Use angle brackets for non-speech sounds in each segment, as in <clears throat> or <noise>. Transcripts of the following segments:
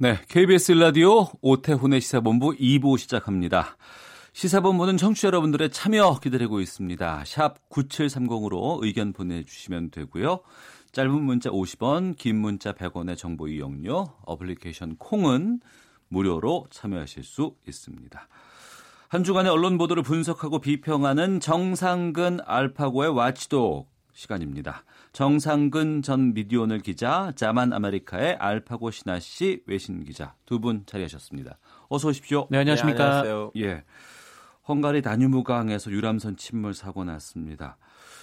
네, KBS 라디오 오태훈의 시사본부 2부 시작합니다. 시사본부는 청취자 여러분들의 참여 기다리고 있습니다. 샵 9730으로 의견 보내주시면 되고요. 짧은 문자 50원, 긴 문자 100원의 정보 이용료, 어플리케이션 콩은 무료로 참여하실 수 있습니다. 한 주간의 언론 보도를 분석하고 비평하는 정상근 알파고의 와치독 시간입니다. 정상근 전 미디어오늘 기자, 자만 아메리카의 알파고 신하 씨 외신 기자 두 분 자리하셨습니다. 어서 오십시오. 네, 안녕하십니까. 네, 안녕하세요. 예. 헝가리 다뉴브강에서 유람선 침몰 사고 났습니다.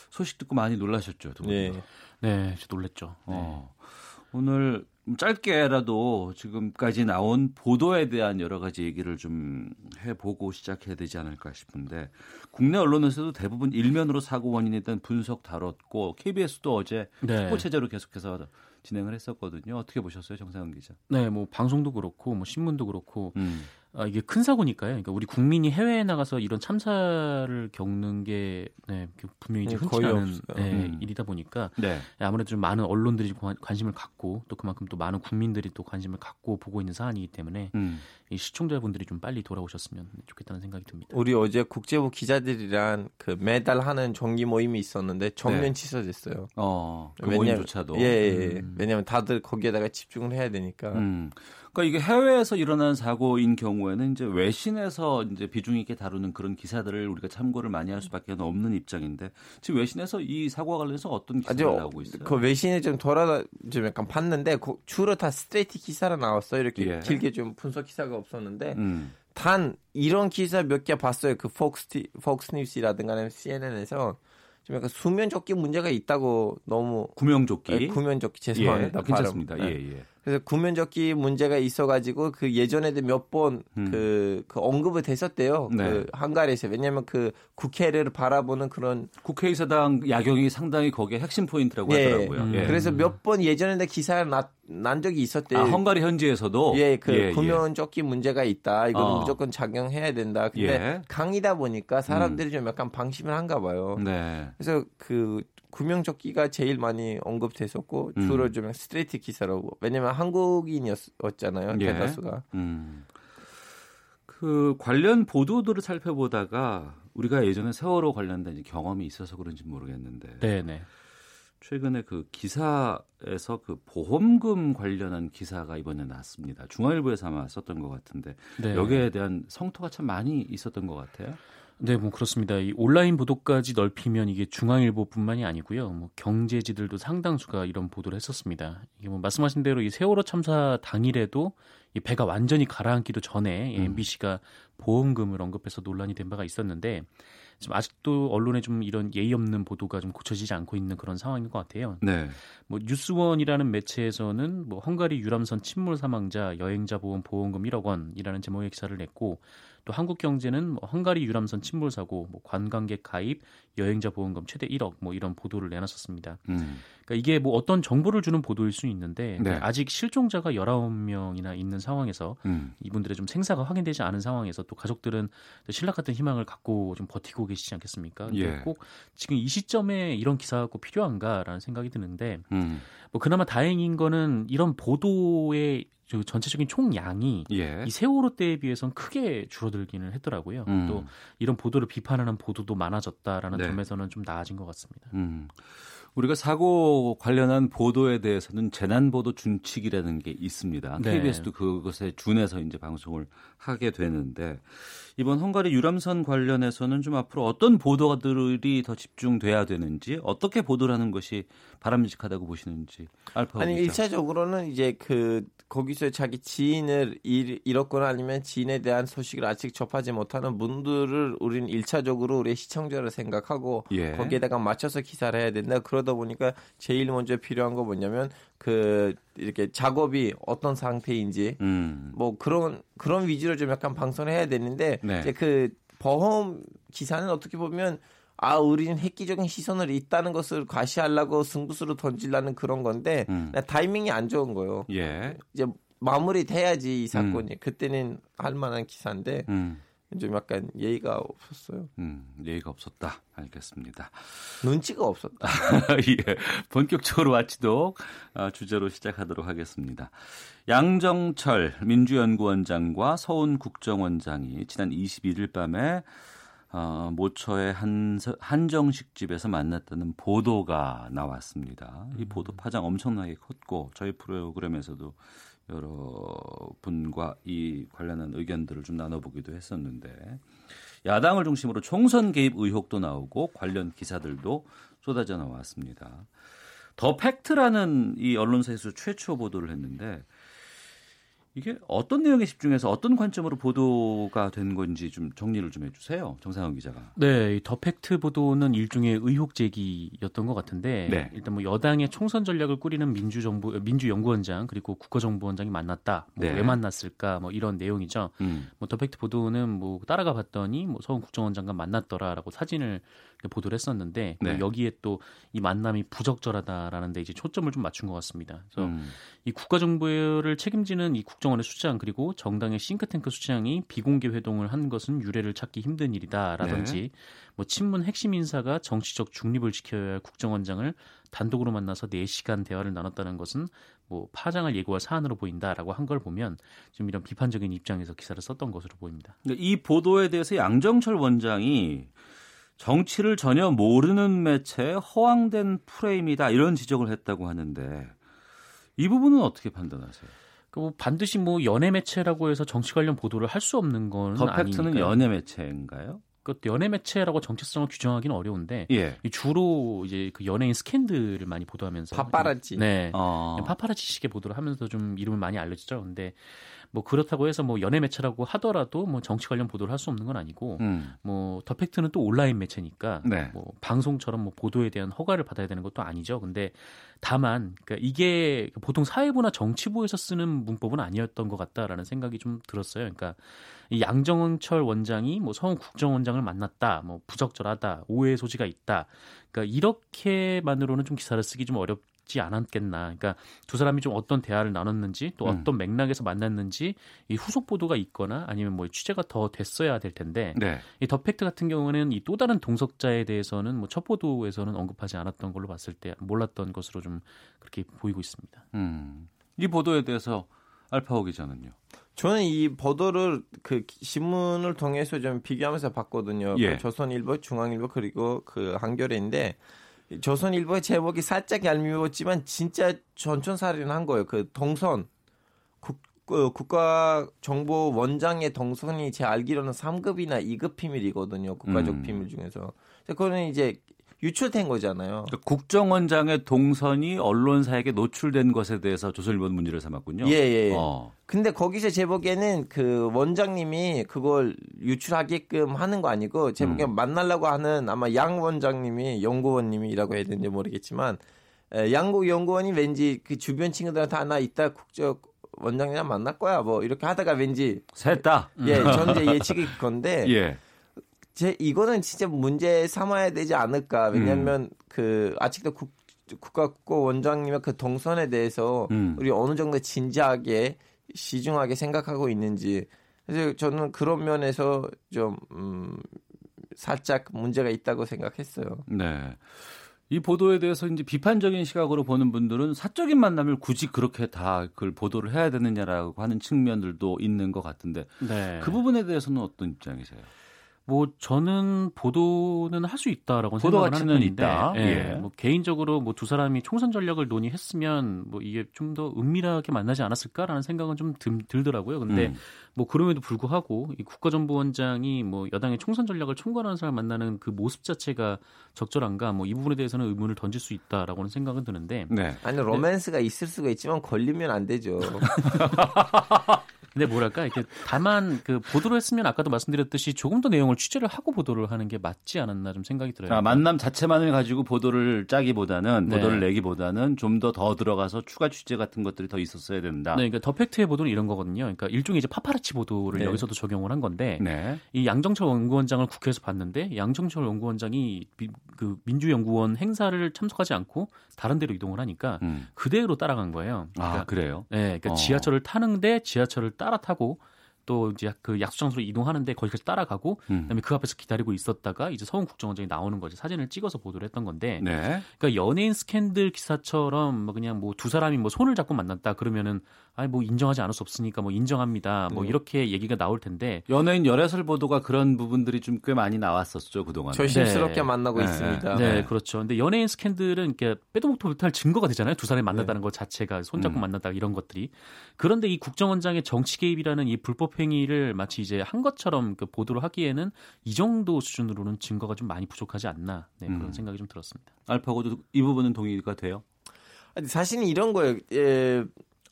소식 듣고 많이 놀라셨죠, 두 분. 네. 네, 저 놀랬죠. 어. 오늘 짧게라도 지금까지 나온 보도에 대한 여러 가지 얘기를 좀 해보고 시작해야 되지 않을까 싶은데 국내 언론에서도 대부분 일면으로 사고 원인에 대한 분석 다뤘고 KBS도 어제 네. 특보 체제로 계속해서 진행을 했었거든요. 어떻게 보셨어요, 정상훈 기자? 네, 뭐 방송도 그렇고 뭐 신문도 그렇고 음. 아, 이게 큰 사고니까요. 그러니까 우리 국민이 해외에 나가서 이런 참사를 겪는 게 네, 그 분명히 이제 네, 흔치 거의 않은. 네, 음. 일이다 보니까 네. 아무래도 좀 많은 언론들이 관- 관심을 갖고 또 그만큼 또 많은 국민들이 또 관심을 갖고 보고 있는 사안이기 때문에 음. 이 시청자분들이 좀 빨리 돌아오셨으면 좋겠다는 생각이 듭니다. 우리 어제 국제부 기자들이랑 그 매달 하는 정기 모임이 있었는데 정면 네. 취소됐어요. 어, 그 왜냐면- 모임조차도. 예, 예, 예. 음. 왜냐면 다들 거기에다가 집중을 해야 되니까. 음. 그러니까 이게 해외에서 일어난 사고인 경우에는 이제 외신에서 이제 비중 있게 다루는 그런 기사들을 우리가 참고를 많이 할 수밖에 없는 입장인데 지금 외신에서 이 사고와 관련해서 어떤 기사가 아주 나오고 있어요? 그 외신에 좀 돌아다 좀 약간 봤는데 그 주로 다 스트레이트 기사로 나왔어요. 이렇게 예. 길게 좀 분석 기사가 없었는데 음. 단 이런 기사 몇 개 봤어요. 그 폭스 티, 폭스 뉴스라든가 CNN에서 좀 약간 수면 조끼 문제가 있다고 너무 구명조끼. 네, 구면조끼 예, 죄송합니다. 아, 괜찮습니다. 발음. 예, 네. 예. 그래서 구면조끼 문제가 있어가지고 그 예전에도 몇번그 음. 그 언급이 됐었대요. 네. 그 한가리에서 왜냐하면 그 국회를 바라보는 그런 국회의사당 야경이 상당히 거기에 핵심 포인트라고 예. 하더라고요. 음. 예. 그래서 몇 번 예전에도 기사를 나, 난 적이 있었대요. 아, 헝가리 현지에서도 예, 그 예, 예. 구명조끼 문제가 있다. 이거는 어. 무조건 착용해야 된다. 근데 예. 강이다 보니까 사람들이 좀 약간 방심을 한가 봐요. 네. 그래서 그 구명조끼가 제일 많이 언급됐었고 음. 주로 좀 스트레이트 기사라고. 왜냐면 한국인이었잖아요. 예. 대다수가. 음. 그 관련 보도들을 살펴보다가 우리가 예전에 세월호 관련된 경험이 있어서 그런지 모르겠는데 네, 네. 최근에 그 기사에서 그 보험금 관련한 기사가 이번에 나왔습니다. 중앙일보에서 아마 썼던 것 같은데 네. 여기에 대한 성토가 참 많이 있었던 것 같아요. 네, 뭐 그렇습니다. 이 온라인 보도까지 넓히면 이게 중앙일보뿐만이 아니고요. 뭐 경제지들도 상당수가 이런 보도를 했었습니다. 이게 뭐 말씀하신 대로 이 세월호 참사 당일에도 이 배가 완전히 가라앉기도 전에 이 음. MBC가 보험금을 언급해서 논란이 된 바가 있었는데 지금 아직도 언론에 좀 이런 예의 없는 보도가 좀 고쳐지지 않고 있는 그런 상황인 것 같아요. 네. 뭐 뉴스원이라는 매체에서는 뭐 헝가리 유람선 침몰 사망자 여행자 보험 보험금 1억 원이라는 제목의 기사를 냈고 또 한국 경제는 뭐 헝가리 유람선 침몰 사고 뭐 관광객 가입 여행자 보험금 최대 1억 뭐 이런 보도를 내놨었습니다. 음. 그러니까 이게 뭐 어떤 정보를 주는 보도일 수 있는데 네. 아직 실종자가 19명이나 있는 상황에서 음. 이분들의 좀 생사가 확인되지 않은 상황에서 또 가족들은 또 신락 같은 희망을 갖고 좀 버티고 계시지 않겠습니까? 근데 예. 꼭 지금 이 시점에 이런 기사가 꼭 필요한가라는 생각이 드는데 음. 뭐 그나마 다행인 거는 이런 보도의 저 전체적인 총량이 예. 이 세월호 때에 비해서는 크게 줄어들기는 했더라고요. 음. 또 이런 보도를 비판하는 보도도 많아졌다라는 네. 점에서는 좀 나아진 것 같습니다. 음. 우리가 사고 관련한 보도에 대해서는 재난 보도 준칙이라는 게 있습니다. 네. KBS도 그것에 준해서 이제 방송을 하게 되는데 이번 헝가리 유람선 관련해서는 좀 앞으로 어떤 보도들이 더 집중돼야 되는지 어떻게 보도를 하는 것이 바람직하다고 보시는지 알파 아니. 일차적으로는 이제 그 거기서 자기 지인을 잃, 잃었거나 아니면 지인에 대한 소식을 아직 접하지 못하는 분들을 우리는 일차적으로 우리 시청자를 생각하고 예. 거기에다가 맞춰서 기사를 해야 된다. 그러다 보니까 제일 먼저 필요한 거 뭐냐면 그 이렇게 작업이 어떤 상태인지 음. 뭐 그런 그런 위주로 좀 약간 방송을 해야 되는데 네. 이제 그 보험 기사는 어떻게 보면 아 우리는 획기적인 시선을 있다는 것을 과시하려고 승부수로 던지려는 그런 건데 음. 나 타이밍이 안 좋은 거예요. 예. 이제 마무리 돼야지 이 사건이 그때는 할 만한 기사인데 음. 좀 약간 예의가 없었어요. 음. 예의가 없었다. 알겠습니다. 눈치가 없었다. <laughs> 예. 본격적으로 와치독 어, 주제로 시작하도록 하겠습니다. 양정철 민주연구원장과 서훈 국정원장이 지난 21일 밤에 어, 모처의 한, 한정식 집에서 만났다는 보도가 나왔습니다. 이 보도 파장 엄청나게 컸고 저희 프로그램에서도 여러 분과 이 관련한 의견들을 좀 나눠보기도 했었는데 야당을 중심으로 총선 개입 의혹도 나오고 관련 기사들도 쏟아져 나왔습니다. 더 팩트라는 이 언론사에서 최초 보도를 했는데 이게 어떤 내용에 집중해서 어떤 관점으로 보도가 된 건지 좀 정리를 좀 해주세요, 정상근 기자가. 네, 더 팩트 보도는 일종의 의혹 제기였던 것 같은데 네. 일단 뭐 여당의 총선 전략을 꾸리는 민주정부 민주연구원장 그리고 국가정보원장이 만났다. 뭐 네. 왜 만났을까? 뭐 이런 내용이죠. 음, 뭐 더 팩트 보도는 뭐 따라가 봤더니 뭐 서훈 국정원장과 만났더라라고 사진을 보도를 했었는데 뭐 네. 여기에 또 이 만남이 부적절하다라는 데 이제 초점을 좀 맞춘 것 같습니다. 그래서 음, 이 국가정보를 책임지는 이 국정원의 수장 그리고 정당의 싱크탱크 수장이 비공개 회동을 한 것은 유례를 찾기 힘든 일이다라든지 네. 뭐 친문 핵심 인사가 정치적 중립을 지켜야 할 국정원장을 단독으로 만나서 4시간 대화를 나눴다는 것은 뭐 파장을 예고할 사안으로 보인다라고 한 걸 보면 좀 이런 비판적인 입장에서 기사를 썼던 것으로 보입니다. 이 보도에 대해서 양정철 원장이 정치를 전혀 모르는 매체에 허황된 프레임이다 이런 지적을 했다고 하는데 이 부분은 어떻게 판단하세요? 그뭐 반드시 뭐 연예 매체라고 해서 정치 관련 보도를 할 수 없는 건더 팩트는 아니니까요. 연예 매체인가요? 그것도 연예 매체라고 정체성을 규정하기는 어려운데 예. 이 주로 이제 그 연예인 스캔들을 많이 보도하면서 파파라치. 네. 어. 파파라치식의 보도를 하면서 좀 이름을 많이 알려지죠. 근데 뭐 그렇다고 해서 뭐 연예 매체라고 하더라도 뭐 정치 관련 보도를 할 수 없는 건 아니고 음. 뭐더 팩트는 또 온라인 매체니까 네. 뭐 방송처럼 뭐 보도에 대한 허가를 받아야 되는 것도 아니죠. 근데 다만 그러니까 이게 보통 사회부나 정치부에서 쓰는 문법은 아니었던 것 같다라는 생각이 좀 들었어요. 그러니까 이 양정철 원장이 뭐 서훈 국정원장을 만났다, 뭐 부적절하다, 오해의 소지가 있다. 그러니까 이렇게만으로는 좀 기사를 쓰기 좀 어렵 지 않았겠나. 그러니까 두 사람이 좀 어떤 대화를 나눴는지 또 음. 어떤 맥락에서 만났는지 이 후속 보도가 있거나 아니면 뭐 취재가 더 됐어야 될 텐데 네. 이 더 팩트 같은 경우는 이 또 다른 동석자에 대해서는 뭐 첫 보도에서는 언급하지 않았던 걸로 봤을 때 몰랐던 것으로 좀 그렇게 보이고 있습니다. 음. 이 보도에 대해서 알파오 기자는요. 저는 이 보도를 그 신문을 통해서 좀 비교하면서 봤거든요. 예. 그 조선일보, 중앙일보 그리고 그 한겨레인데 조선일보의 제목이 살짝 얄미웠지만 진짜 전천살인한 거예요. 그 동선 국, 그 국가정보원장의 동선이 제 알기로는 3급이나 2급 비밀이거든요. 국가적 음. 비밀 중에서. 그거는 이제 유출된 거잖아요. 그러니까 국정원장의 동선이 언론사에게 노출된 것에 대해서 조선일보는 문제를 삼았군요. 예, 예, 예. 어. 근데 거기서 제 보기에는 그 원장님이 그걸 유출하게끔 하는 거 아니고 제 보기엔 음. 만나려고 하는 아마 양 원장님이 연구원님이라고 해야 되는지 모르겠지만 에, 양국 연구원이 왠지 그 주변 친구들한테 하나 이따 국적 원장이랑 만날 거야 뭐 이렇게 하다가 왠지 셋다. 예 전제 예측이 건데 <laughs> 예. 제 이거는 진짜 문제 삼아야 되지 않을까 왜냐하면 음. 그 아직도 국 국가국고 원장님의 그 동선에 대해서 음. 우리 어느 정도 진지하게 시중하게 생각하고 있는지 그래서 저는 그런 면에서 좀 음, 살짝 문제가 있다고 생각했어요. 네. 이 보도에 대해서 이제 비판적인 시각으로 보는 분들은 사적인 만남을 굳이 그렇게 다 그걸 보도를 해야 되느냐라고 하는 측면들도 있는 것 같은데 네. 그 부분에 대해서는 어떤 입장이세요? 뭐 저는 보도는 할 수 있다라고 보도 생각을 가치는 있다. 예. 예. 뭐 개인적으로 뭐 두 사람이 총선 전략을 논의했으면 뭐 이게 좀 더 은밀하게 만나지 않았을까라는 생각은 좀 들, 들더라고요. 근데 음. 뭐 그럼에도 불구하고 이 국가정보원장이 뭐 여당의 총선 전략을 총괄하는 사람 만나는 그 모습 자체가 적절한가 뭐 이 부분에 대해서는 의문을 던질 수 있다라고는 생각은 드는데 네. 아니 로맨스가 있을 수가 있지만 걸리면 안 되죠. <laughs> 근데 뭐랄까 이렇게 다만 그 보도를 했으면 아까도 말씀드렸듯이 조금 더 내용을 취재를 하고 보도를 하는 게 맞지 않았나 좀 생각이 들어요. 아, 만남 자체만을 가지고 보도를 짜기보다는 네. 보도를 내기보다는 좀 더 더 들어가서 추가 취재 같은 것들이 더 있었어야 된다. 네, 그러니까 더 팩트의 보도는 이런 거거든요. 그러니까 일종의 이제 파파라치 보도를 네. 여기서도 적용을 한 건데 네. 이 양정철 연구원장을 국회에서 봤는데 양정철 연구원장이 미- 그 민주연구원 행사를 참석하지 않고 다른 데로 이동을 하니까 음. 그대로 따라간 거예요. 아, 그래요? 네, 그러니까 어. 지하철을 타는데 지하철을 따라 타고 또 이제 그 약속 장소로 이동하는데 거기까지 따라가고 음. 그다음에 그 앞에서 기다리고 있었다가 이제 서훈 국정원장이 나오는 거지 사진을 찍어서 보도를 했던 건데 네. 그러니까 연예인 스캔들 기사처럼 뭐 그냥 뭐 두 사람이 뭐 손을 잡고 만났다 그러면은 아니 뭐 인정하지 않을 수 없으니까 뭐 인정합니다 뭐 네. 이렇게 얘기가 나올 텐데 연예인 열애설 보도가 그런 부분들이 좀 꽤 많이 나왔었죠 그동안. 조심스럽게 네. 만나고 네. 있습니다. 네, 네. 그렇죠. 근데 연예인 스캔들은 이렇게 빼도 먹도 못할 증거가 되잖아요. 두 사람이 만났다는 것 자체가 손잡고 음. 만났다 이런 것들이. 그런데 이 국정원장의 정치 개입이라는 이 불법 행위를 마치 이제 한 것처럼 그 보도를 하기에는 이 정도 수준으로는 증거가 좀 많이 부족하지 않나 네, 그런 음. 생각이 좀 들었습니다. 알파고도 이 부분은 동의가 돼요. 사실은 이런 거예요. 예,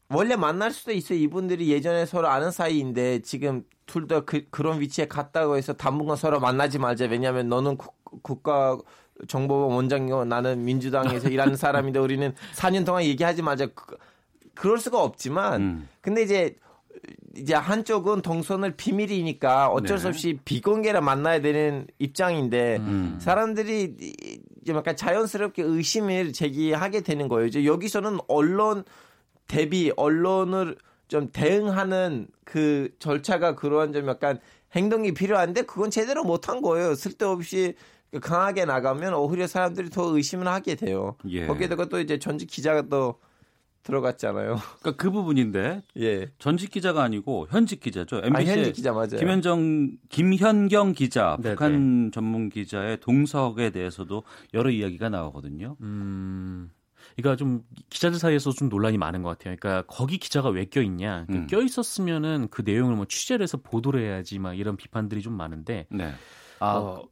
원래 만날 수도 있어요. 이분들이 예전에 서로 아는 사이인데 지금 둘다 그, 그런 위치에 갔다고 해서 당분간 서로 만나지 말자. 왜냐하면 너는 국, 국가 정보원 원장이고 나는 민주당에서 일하는 사람인데 우리는 4년 동안 얘기하지 말자. 그, 그럴 수가 없지만 음. 근데 이제 이제 한쪽은 동선을 비밀이니까 어쩔 수 네. 없이 비공개로 만나야 되는 입장인데 음. 사람들이 약간 자연스럽게 의심을 제기하게 되는 거예요. 이제 여기서는 언론 대비 언론을 좀 대응하는 그 절차가 그러한 좀 약간 행동이 필요한데 그건 제대로 못한 거예요. 쓸데없이 강하게 나가면 오히려 사람들이 더 의심을 하게 돼요. 예. 거기에다가 또 이제 전직 기자가 또 들어갔잖아요. 그러니까 그 부분인데 예. 전직 기자가 아니고 현직 기자죠. 아, MBC 현직 기자 맞아요. 김현정 김현경 기자 네, 북한 전문 기자의 동석에 대해서도 여러 이야기가 나오거든요. 음. 그러니까 좀 기자들 사이에서 좀 논란이 많은 것 같아요. 그러니까 거기 기자가 왜 껴 있냐? 음. 껴 있었으면은 그 내용을 뭐 취재를 해서 보도를 해야지 막 이런 비판들이 좀 많은데 네. 아 어,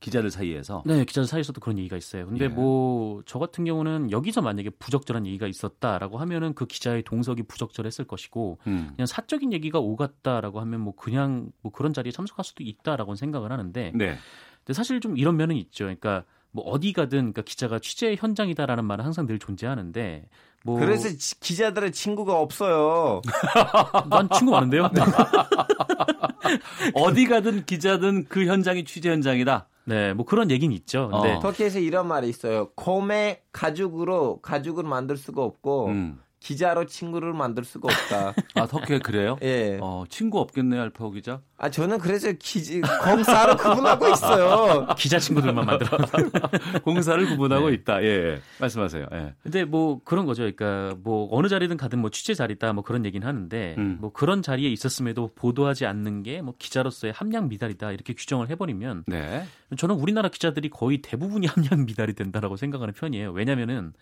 기자들 사이에서 네, 기자들 사이에서도 그런 얘기가 있어요. 근데 예. 뭐저 같은 경우는 여기서 만약에 부적절한 얘기가 있었다라고 하면은 그 기자의 동석이 부적절했을 것이고 음. 그냥 사적인 얘기가 오갔다라고 하면 뭐 그냥 뭐 그런 자리에 참석할 수도 있다라고 생각을 하는데 네. 근데 사실 좀 이런 면은 있죠. 그러니까 뭐 어디 가든 그러니까 기자가 취재 현장이다라는 말은 항상 늘 존재하는데 뭐 그래서 지- 기자들의 친구가 없어요. <laughs> 난 친구 많은데요. <laughs> 어디 가든 기자든 그 현장이 취재 현장이다. 네, 뭐 그런 얘기는 있죠. 근데 어. 터키에서 이런 말이 있어요. 곰의 가죽으로 가죽을 만들 수가 없고 음. 기자로 친구를 만들 수가 없다. 아 터키에 그래요? 예. 어 친구 없겠네요 알파고 기자. 아 저는 그래서 기지 검사로 구분하고 있어요. <laughs> 기자 친구들만 만들어. <laughs> 공사를 구분하고 네. 있다. 예, 예. 말씀하세요. 예. 근데 뭐 그런 거죠. 그러니까 뭐 어느 자리든 가든 뭐 취재 자리다 뭐 그런 얘기는 하는데 음. 뭐 그런 자리에 있었음에도 보도하지 않는 게 뭐 기자로서의 함량 미달이다 이렇게 규정을 해버리면 네. 저는 우리나라 기자들이 거의 대부분이 <laughs> 함량 미달이 된다라고 생각하는 편이에요. 왜냐면은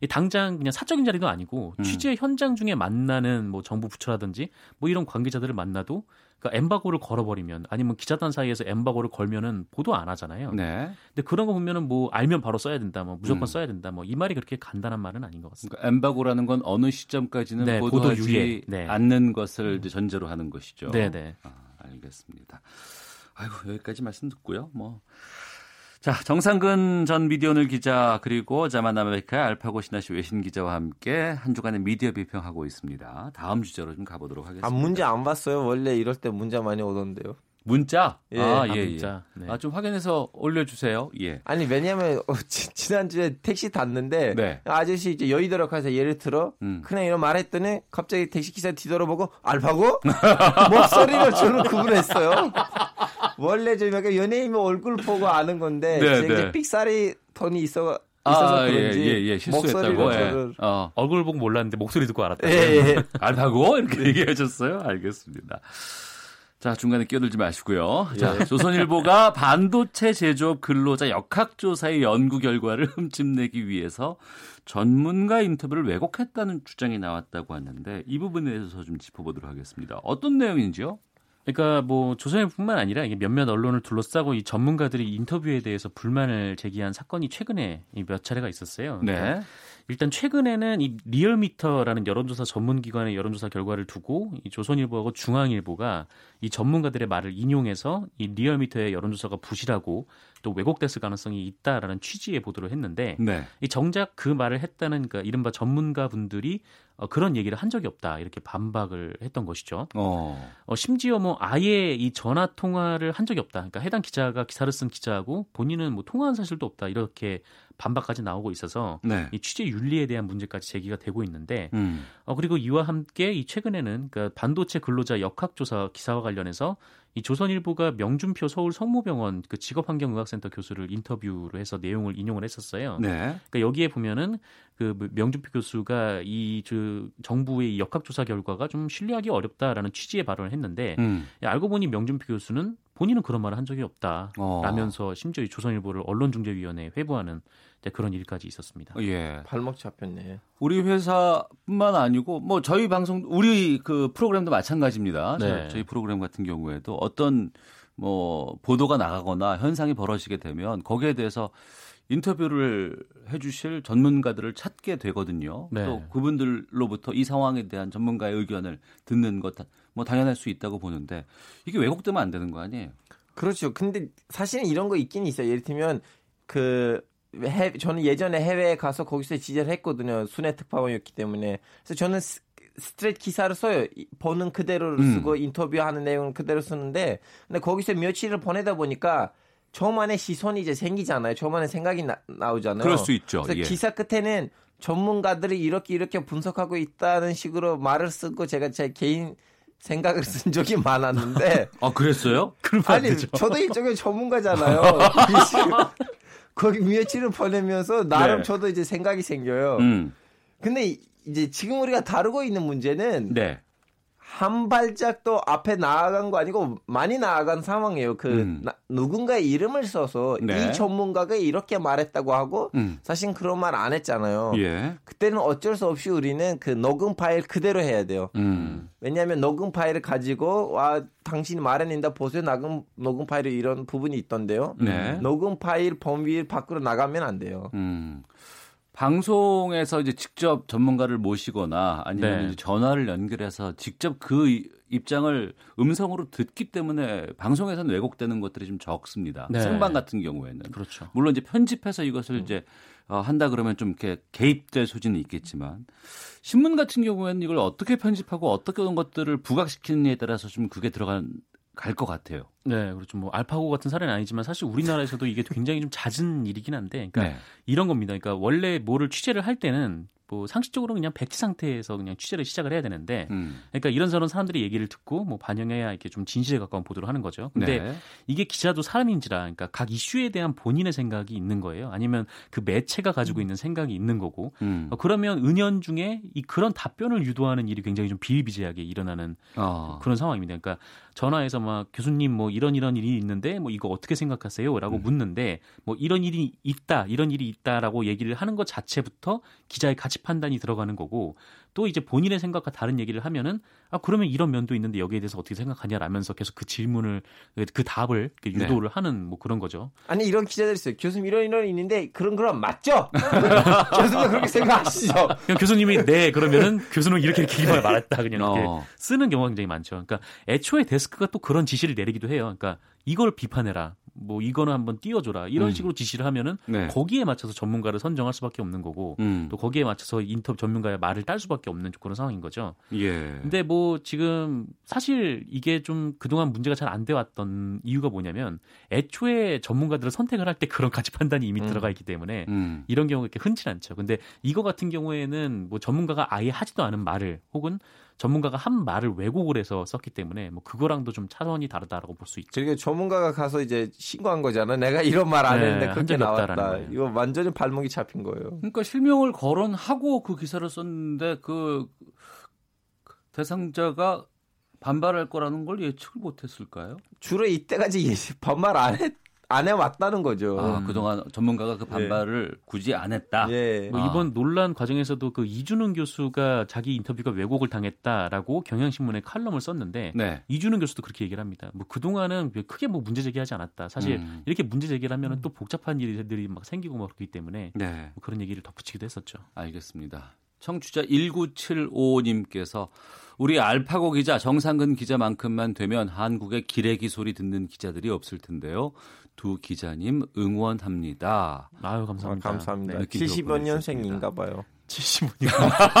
이 당장 그냥 사적인 자리도 아니고 음. 취재 현장 중에 만나는 뭐 정부 부처라든지 뭐 이런 관계자들을 만나도 그러니까 엠바고를 걸어버리면 아니면 기자단 사이에서 엠바고를 걸면은 보도 안 하잖아요. 네. 근데 그런 거 보면은 뭐 알면 바로 써야 된다, 뭐 무조건 음. 써야 된다, 뭐 이 말이 그렇게 간단한 말은 아닌 것 같습니다. 그러니까 엠바고라는 건 어느 시점까지는 네, 보도하지 보도 유예. 네. 않는 것을 이제 전제로 하는 것이죠. 네 네. 아, 알겠습니다. 아이고 여기까지 말씀 듣고요. 뭐. 자, 정상근 전 미디어오늘 기자 그리고 자만 아메리카 알파고 시나씨 외신 기자와 함께 한 주간의 미디어 비평하고 있습니다. 다음 주제로 좀 가보도록 하겠습니다. 아 문제 안 봤어요. 원래 이럴 때 문제 많이 오던데요. 문자? 예. 아, 아, 예, 문자. 예. 네. 아, 좀 확인해서 올려주세요. 예. 아니 왜냐면 어, <laughs> 지, 지난주에 택시 탔는데 네. 아저씨 이제 여의도로 가서 예를 들어 음. 그냥 이런 말 했더니 갑자기 택시 기사 뒤돌아보고 알파고 <laughs> 목소리를 저는 구분했어요. 원래 좀 약간 연예인의 얼굴 보고 아는 건데 네, 제가 네. 이제 삑사리 톤이 있어 있어서 아, 예, 그런지 예, 예. 실수했다고. 목소리로 예. 저를 어. 얼굴 보고 몰랐는데 목소리 듣고 알았다. 예, 예. <laughs> 알파고? 이렇게 얘기하셨어요? 알겠습니다. 자, 중간에 끼어들지 마시고요. 자, 조선일보가 <laughs> 반도체 제조업 근로자 역학조사의 연구 결과를 흠집내기 위해서 전문가 인터뷰를 왜곡했다는 주장이 나왔다고 하는데 이 부분에 대해서 좀 짚어보도록 하겠습니다. 어떤 내용인지요? 그러니까 뭐 조선일보뿐만 아니라 이게 몇몇 언론을 둘러싸고 이 전문가들이 인터뷰에 대해서 불만을 제기한 사건이 최근에 몇 차례가 있었어요. 그러니까 네. 일단 최근에는 이 리얼미터라는 여론조사 전문기관의 여론조사 결과를 두고 이 조선일보하고 중앙일보가 이 전문가들의 말을 인용해서 이 리얼미터의 여론조사가 부실하고 또 왜곡됐을 가능성이 있다라는 취지의 보도를 했는데 네. 이 정작 그 말을 했다는 그러니까 이른바 전문가분들이 어, 그런 얘기를 한 적이 없다 이렇게 반박을 했던 것이죠. 어. 어, 심지어 뭐 아예 이 전화 통화를 한 적이 없다. 그러니까 해당 기자가 기사를 쓴 기자하고 본인은 뭐 통화한 사실도 없다 이렇게 반박까지 나오고 있어서 네. 이 취재 윤리에 대한 문제까지 제기가 되고 있는데 음. 어, 그리고 이와 함께 이 최근에는 그 반도체 근로자 역학조사 기사와 관련해서 이 조선일보가 명준표 서울 성모병원 그 직업환경의학센터 교수를 인터뷰를 해서 내용을 인용을 했었어요. 네. 그러니까 여기에 보면은 그 명준표 교수가 이 저 정부의 이 역학조사 결과가 좀 신뢰하기 어렵다라는 취지의 발언을 했는데 음. 알고 보니 명준표 교수는 본인은 그런 말을 한 적이 없다. 어. 라면서 심지어 이 조선일보를 언론중재위원회에 회부하는 이제 그런 일까지 있었습니다. 예. 발목 잡혔네. 우리 회사뿐만 아니고 뭐 저희 방송 우리 그 프로그램도 마찬가지입니다. 네. 저- 저희 프로그램 같은 경우에도 어떤 뭐 보도가 나가거나 현상이 벌어지게 되면 거기에 대해서 인터뷰를 해주실 전문가들을 찾게 되거든요. 네. 또 그분들로부터 이 상황에 대한 전문가의 의견을 듣는 것 뭐 당연할 수 있다고 보는데 이게 왜곡되면 안 되는 거 아니에요? 그렇죠. 근데 사실은 이런 거 있긴 있어요. 예를 들면 그 해, 저는 예전에 해외에 가서 거기서 취재를 했거든요. 순회 특파원이었기 때문에. 그래서 저는 스, 스트레이트 기사를 써요. 이- 보는 그대로를 음. 쓰고 인터뷰하는 내용을 그대로 쓰는데 근데 거기서 며칠을 보내다 보니까 저만의 시선이 이제 생기잖아요. 저만의 생각이 나, 나오잖아요. 그럴 수 있죠. 그래서 예. 기사 끝에는 전문가들이 이렇게 이렇게 분석하고 있다는 식으로 말을 쓰고 제가 제 개인 생각을 <laughs> 쓴 적이 많았는데 아 그랬어요? 아니 저도 일종의 전문가잖아요. <laughs> 거기 며칠을 보내면서 나름 네. 저도 이제 생각이 생겨요. 음. 근데 이- 이제 지금 우리가 다루고 있는 문제는 네. 한 발짝 또 앞에 나아간 거 아니고 많이 나아간 상황이에요. 그 음. 나- 누군가의 이름을 써서 네. 이 전문가가 이렇게 말했다고 하고 음. 사실 그런 말 안 했잖아요. 예. 그때는 어쩔 수 없이 우리는 그 녹음 파일 그대로 해야 돼요. 음. 왜냐하면 녹음 파일을 가지고 와 당신이 말해낸다 보세요. 녹음 녹음 파일에 이런 부분이 있던데요. 네. 녹음 파일 범위 밖으로 나가면 안 돼요. 음. 방송에서 이제 직접 전문가를 모시거나 아니면 네. 전화를 연결해서 직접 그 이- 입장을 음성으로 듣기 때문에 방송에서는 왜곡되는 것들이 좀 적습니다. 네. 생방 같은 경우에는 그렇죠. 물론 이제 편집해서 이것을 이제 어, 한다 그러면 좀 이렇게 개입될 소지는 있겠지만 신문 같은 경우에는 이걸 어떻게 편집하고 어떻게 어떤 것들을 부각시키느냐에 따라서 좀 그게 들어간 갈 것 같아요. 네, 그렇죠. 뭐 알파고 같은 사례는 아니지만 사실 우리나라에서도 이게 굉장히 좀 잦은 일이긴 한데, 그러니까 네. 이런 겁니다. 그러니까 원래 뭐를 취재를 할 때는 뭐 상식적으로 그냥 백지 상태에서 그냥 취재를 시작을 해야 되는데, 음. 그러니까 이런저런 사람들이 얘기를 듣고 뭐 반영해야 이렇게 좀 진실에 가까운 보도를 하는 거죠. 근데 네. 이게 기자도 사람인지라, 그러니까 각 이슈에 대한 본인의 생각이 있는 거예요. 아니면 그 매체가 가지고 있는 생각이 있는 거고. 음. 어, 그러면 은연중에 이 그런 답변을 유도하는 일이 굉장히 좀 비일비재하게 일어나는 어. 그런 상황입니다. 그러니까 전화해서 막 교수님 뭐 이런 이런 일이 있는데 뭐 이거 어떻게 생각하세요?라고 묻는데 뭐 이런 일이 있다, 이런 일이 있다라고 얘기를 하는 것 자체부터 기자의 가치 판단이 들어가는 거고 또 이제 본인의 생각과 다른 얘기를 하면은 아 그러면 이런 면도 있는데 여기에 대해서 어떻게 생각하냐라면서 계속 그 질문을 그 답을 이렇게 유도를 하는 뭐 그런 거죠. 아니 이런 기자들 있어요. 교수님 이런 이런 일 있는데 그런 그런 맞죠? <laughs> 교수님 그렇게 생각하시죠? 그냥 교수님이 네 그러면은 교수는 이렇게 이렇게 얘기만 말했다 그냥 이렇게 어. 쓰는 경우가 굉장히 많죠. 그러니까 애초에 데스 크가 또 그런 지시를 내리기도 해요. 그러니까 이걸 비판해라. 뭐 이거는 한번 띄워줘라. 이런 음. 식으로 지시를 하면은 네. 거기에 맞춰서 전문가를 선정할 수밖에 없는 거고 음. 또 거기에 맞춰서 인터뷰 전문가의 말을 딸 수밖에 없는 그런 상황인 거죠. 예. 근데 뭐 지금 사실 이게 좀 그동안 문제가 잘 안 돼 왔던 이유가 뭐냐면 애초에 전문가들을 선택을 할 때 그런 가치 판단이 이미 음. 들어가 있기 때문에 음. 이런 경우가 이렇게 흔치 않죠. 근데 이거 같은 경우에는 뭐 전문가가 아예 하지도 않은 말을 혹은 전문가가 한 말을 왜곡을 해서 썼기 때문에 뭐 그거랑도 좀 차원이 다르다라고 볼 수 있죠. 그리고 전문가가 가서 이제 신고한 거잖아. 내가 이런 말안 네, 했는데 한 그렇게 나왔다. 거예요. 이거 완전히 발목이 잡힌 거예요. 그러니까 실명을 거론하고 그 기사를 썼는데 그 대상자가 반발할 거라는 걸 예측을 못했을까요? 주로 이때까지 반말 안 했. 안 해왔다는 거죠. 아, 그동안 전문가가 그 반발을 네. 굳이 안 했다. 예. 뭐 이번 아. 논란 과정에서도 그 이준훈 교수가 자기 인터뷰가 왜곡을 당했다라고 경향신문에 칼럼을 썼는데 네. 이준훈 교수도 그렇게 얘기를 합니다. 뭐 그동안은 크게 뭐 문제 제기하지 않았다. 사실 음. 이렇게 문제 제기를 하면 또 복잡한 일들이 막 생기고 막 그렇기 때문에 네. 뭐 그런 얘기를 덧붙이기도 했었죠. 알겠습니다. 청취자 1975님께서 우리 알파고 기자 정상근 기자만큼만 되면 한국의 기레기 소리 듣는 기자들이 없을 텐데요. 두 기자님 응원합니다. 아유 감사합니다. 아, 감사합니다. 네, 70여 년생인가 봐요. 75년.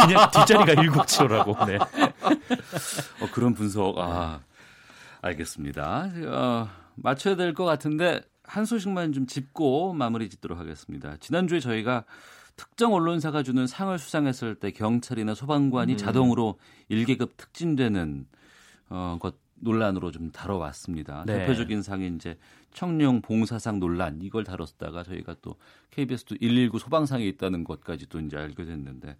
그냥 뒷자리가 7치로라고. 네. <laughs> 어, 그런 분석. 아, 알겠습니다. 어, 맞춰야 될 것 같은데 한 소식만 좀 짚고 마무리 짓도록 하겠습니다. 지난주에 저희가 특정 언론사가 주는 상을 수상했을 때 경찰이나 소방관이 음. 자동으로 1계급 특진되는 어, 것 논란으로 좀 다뤄왔습니다. 네. 대표적인 상이 이제 청룡 봉사상 논란 이걸 다뤘다가 저희가 또 KBS도 119 소방상에 있다는 것까지도 이제 알게 됐는데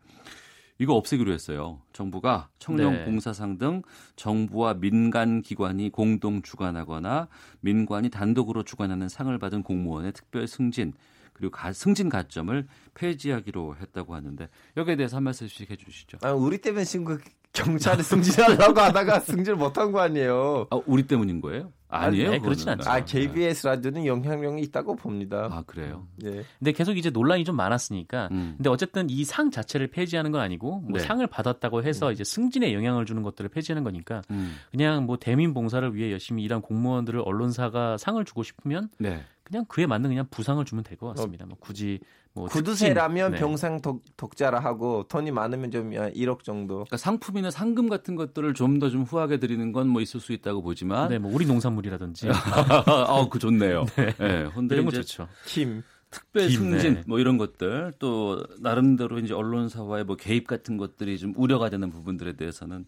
이거 없애기로 했어요. 정부가 청룡 네. 봉사상 등 정부와 민간 기관이 공동 주관하거나 민관이 단독으로 주관하는 상을 받은 공무원의 특별 승진 그리고 가, 승진 가점을 폐지하기로 했다고 하는데 여기에 대해서 한 말씀씩 해주시죠. 아, 우리 때문에 지금 경찰에 승진하려고 하다가 <laughs> 승진을 못한 거 아니에요. 아, 우리 때문인 거예요? 아니에요. 네, 그렇진 않죠. 아, KBS 라디오는 영향력이 있다고 봅니다. 아, 그래요? 네. 근데 계속 이제 논란이 좀 많았으니까. 음. 근데 어쨌든 이 상 자체를 폐지하는 건 아니고 뭐 네. 상을 받았다고 해서 음. 이제 승진에 영향을 주는 것들을 폐지하는 거니까 음. 그냥 뭐 대민 봉사를 위해 열심히 일한 공무원들을 언론사가 상을 주고 싶으면 네. 그냥 그에 맞는 그냥 부상을 주면 될 것 같습니다. 뭐 굳이 뭐 구두쇠라면 네. 병상 독, 독자라 하고 돈이 많으면 좀 1억 정도. 그러니까 상품이나 상금 같은 것들을 좀 더좀 좀 후하게 드리는 건 뭐 있을 수 있다고 보지만. 네, 뭐 우리 농산물이라든지. <laughs> 아, 그 좋네요. 네, 네. 이런 거 좋죠. 김. 특별 승진 네. 뭐 이런 것들 또 나름대로 이제 언론사와의 뭐 개입 같은 것들이 좀 우려가 되는 부분들에 대해서는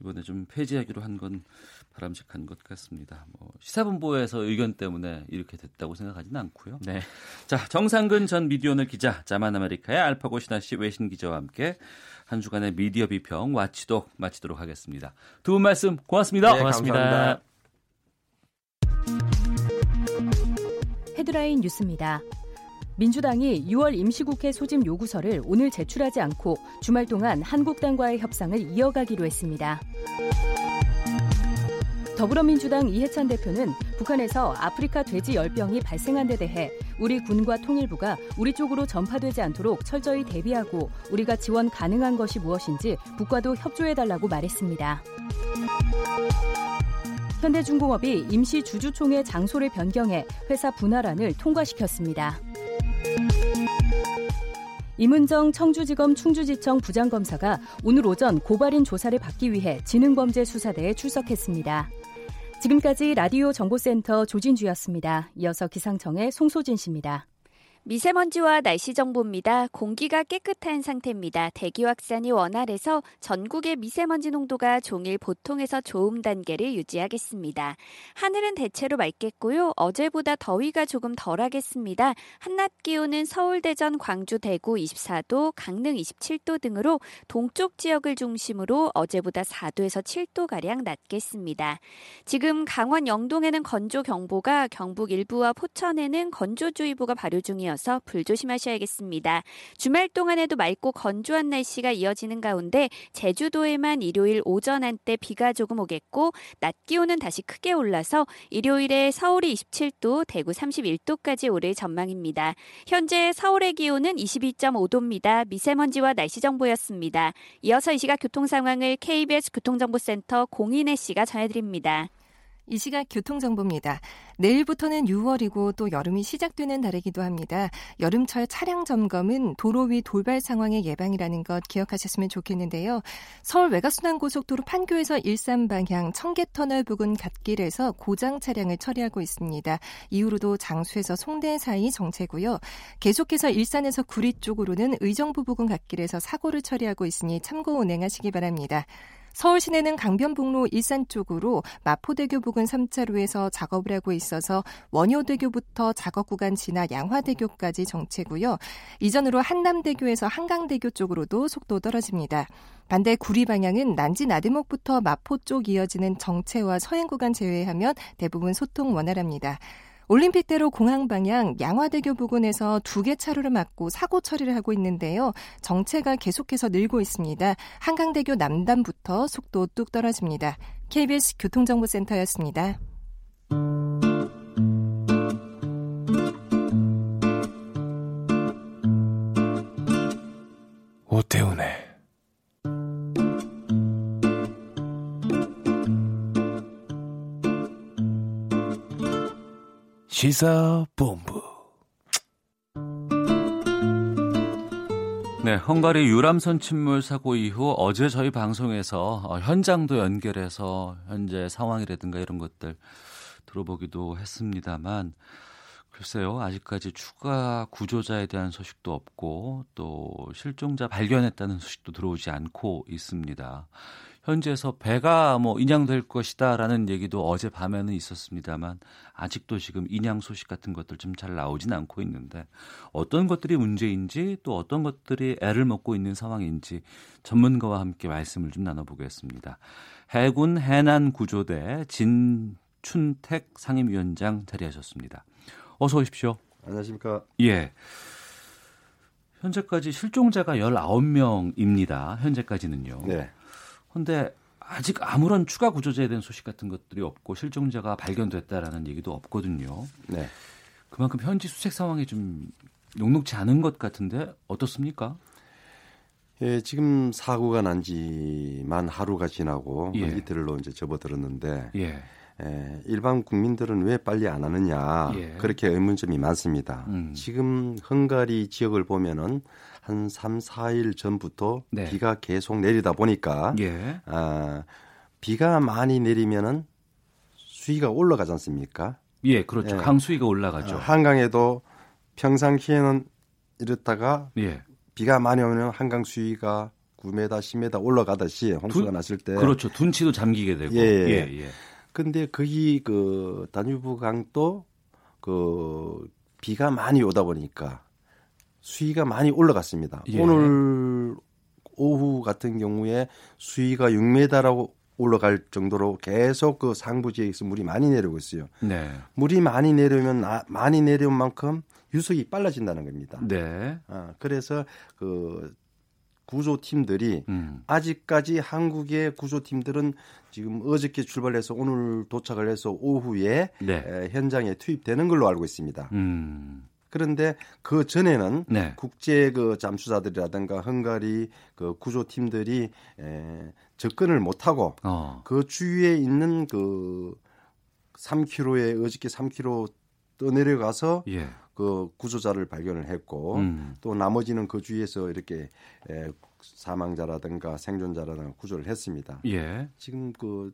이번에 좀 폐지하기로 한 건 바람직한 것 같습니다. 뭐 시사본부에서 의견 때문에 이렇게 됐다고 생각하지는 않고요. 네. 자 정상근 전 미디어오늘 기자, 자만 아메리카의 알파고 시나씨 외신 기자와 함께 한 주간의 미디어 비평 와치독 마치도록 하겠습니다. 두 분 말씀 고맙습니다. 네, 고맙습니다. 감사합니다. 헤드라인 뉴스입니다. 민주당이 6월 임시국회 소집 요구서를 오늘 제출하지 않고 주말 동안 한국당과의 협상을 이어가기로 했습니다. 더불어민주당 이해찬 대표는 북한에서 아프리카 돼지 열병이 발생한 데 대해 우리 군과 통일부가 우리 쪽으로 전파되지 않도록 철저히 대비하고 우리가 지원 가능한 것이 무엇인지 북과도 협조해달라고 말했습니다. 현대중공업이 임시 주주총회 장소를 변경해 회사 분할안을 통과시켰습니다. 임은정 청주지검 충주지청 부장검사가 오늘 오전 고발인 조사를 받기 위해 지능범죄수사대에 출석했습니다. 지금까지 라디오 정보센터 조진주였습니다. 이어서 기상청의 송소진 씨입니다. 미세먼지와 날씨 정보입니다. 공기가 깨끗한 상태입니다. 대기 확산이 원활해서 전국의 미세먼지 농도가 종일 보통에서 좋음 단계를 유지하겠습니다. 하늘은 대체로 맑겠고요. 어제보다 더위가 조금 덜하겠습니다. 한낮 기온은 서울, 대전, 광주, 대구 24도, 강릉 27도 등으로 동쪽 지역을 중심으로 어제보다 4도에서 7도 가량 낮겠습니다. 지금 강원 영동에는 건조 경보가 경북 일부와 포천에는 건조주의보가 발효 중이어 중 이어서 불조심하셔야겠습니다. 주말 동안에도 맑고 건조한 날씨가 이어지는 가운데 제주도에만 일요일 오전 한때 비가 조금 오겠고 낮 기온은 다시 크게 올라서 일요일에 서울이 27도, 대구 31도까지 오를 전망입니다. 현재 서울의 기온은 22.5도입니다. 미세먼지와 날씨 정보였습니다. 이어서 이 시각 교통 상황을 KBS 교통정보센터 공인혜 씨가 전해드립니다. 이 시각 교통정보입니다. 내일부터는 6월이고 또 여름이 시작되는 달이기도 합니다. 여름철 차량 점검은 도로 위 돌발 상황의 예방이라는 것 기억하셨으면 좋겠는데요. 서울 외곽순환고속도로 판교에서 일산 방향 청계터널 부근 갓길에서 고장 차량을 처리하고 있습니다. 이후로도 장수에서 송대 사이 정체고요. 계속해서 일산에서 구리 쪽으로는 의정부 부근 갓길에서 사고를 처리하고 있으니 참고 운행하시기 바랍니다. 서울 시내는 강변북로 일산 쪽으로 마포대교 부근 3차로에서 작업을 하고 있어서 원효대교부터 작업 구간 지나 양화대교까지 정체고요. 이전으로 한남대교에서 한강대교 쪽으로도 속도 떨어집니다. 반대 구리 방향은 난지 나들목부터 마포 쪽 이어지는 정체와 서행 구간 제외하면 대부분 소통 원활합니다. 올림픽대로 공항 방향 양화대교 부근에서 두 개 차로를 막고 사고 처리를 하고 있는데요. 정체가 계속해서 늘고 있습니다. 한강대교 남단부터 속도 뚝 떨어집니다. KBS 교통정보센터였습니다. 오태훈의 시사본부 네, 헝가리 유람선 침몰 사고 이후 어제 저희 방송에서 어, 현장도 연결해서 현재 상황이라든가 이런 것들 들어보기도 했습니다만 글쎄요, 아직까지 추가 구조자에 대한 소식도 없고 또 실종자 발견했다는 소식도 들어오지 않고 있습니다. 현지에서 배가 뭐 인양될 것이다라는 얘기도 어제 밤에는 있었습니다만 아직도 지금 인양 소식 같은 것들 좀 잘 나오진 않고 있는데 어떤 것들이 문제인지 또 어떤 것들이 애를 먹고 있는 상황인지 전문가와 함께 말씀을 좀 나눠보겠습니다. 해군 해난 구조대 진춘택 상임위원장 자리하셨습니다. 어서 오십시오. 안녕하십니까. 예. 현재까지 실종자가 19명입니다. 현재까지는요. 네. 근데 아직 아무런 추가 구조자에 대한 소식 같은 것들이 없고 실종자가 발견됐다라는 얘기도 없거든요. 네. 그만큼 현지 수색 상황이 좀 녹록지 않은 것 같은데 어떻습니까? 예, 지금 사고가 난 지만 하루가 지나고 예. 이틀로 이제 접어들었는데 예. 예, 일반 국민들은 왜 빨리 안 하느냐 예. 그렇게 의문점이 많습니다. 음. 지금 헝가리 지역을 보면은 한 3, 4일 전부터 네. 비가 계속 내리다 보니까 예. 아, 비가 많이 내리면은 수위가 올라가지 않습니까? 예, 그렇죠. 예. 강수위가 올라가죠. 아, 한강에도 평상시에는 이렇다가 예. 비가 많이 오면 한강 수위가 9m, 10m 올라가듯이 홍수가 둔- 났을 때. 그렇죠. 둔치도 잠기게 되고. 예, 예. 근데 거기 그 다뉴브 강도 그 비가 많이 오다 보니까 수위가 많이 올라갔습니다. 예. 오늘 오후 같은 경우에 수위가 6m라고 올라갈 정도로 계속 그 상부 지역에서 물이 많이 내려오고 있어요. 네. 물이 많이 내려오면 나- 많이 내려온 만큼 유속이 빨라진다는 겁니다. 네. 아, 그래서 그 구조팀들이 음. 아직까지 한국의 구조팀들은 지금 어저께 출발해서 오늘 도착을 해서 오후에 네. 에, 현장에 투입되는 걸로 알고 있습니다. 음. 그런데 그 전에는 네. 국제 그 잠수사들이라든가 헝가리 그 구조팀들이 에, 접근을 못하고 어. 그 주위에 있는 그 3km에 어저께 3km 떠내려가서 예. 그 구조자를 발견을 했고 음. 또 나머지는 그 주위에서 이렇게 에, 사망자라든가 생존자라든가 구조를 했습니다. 예. 지금 그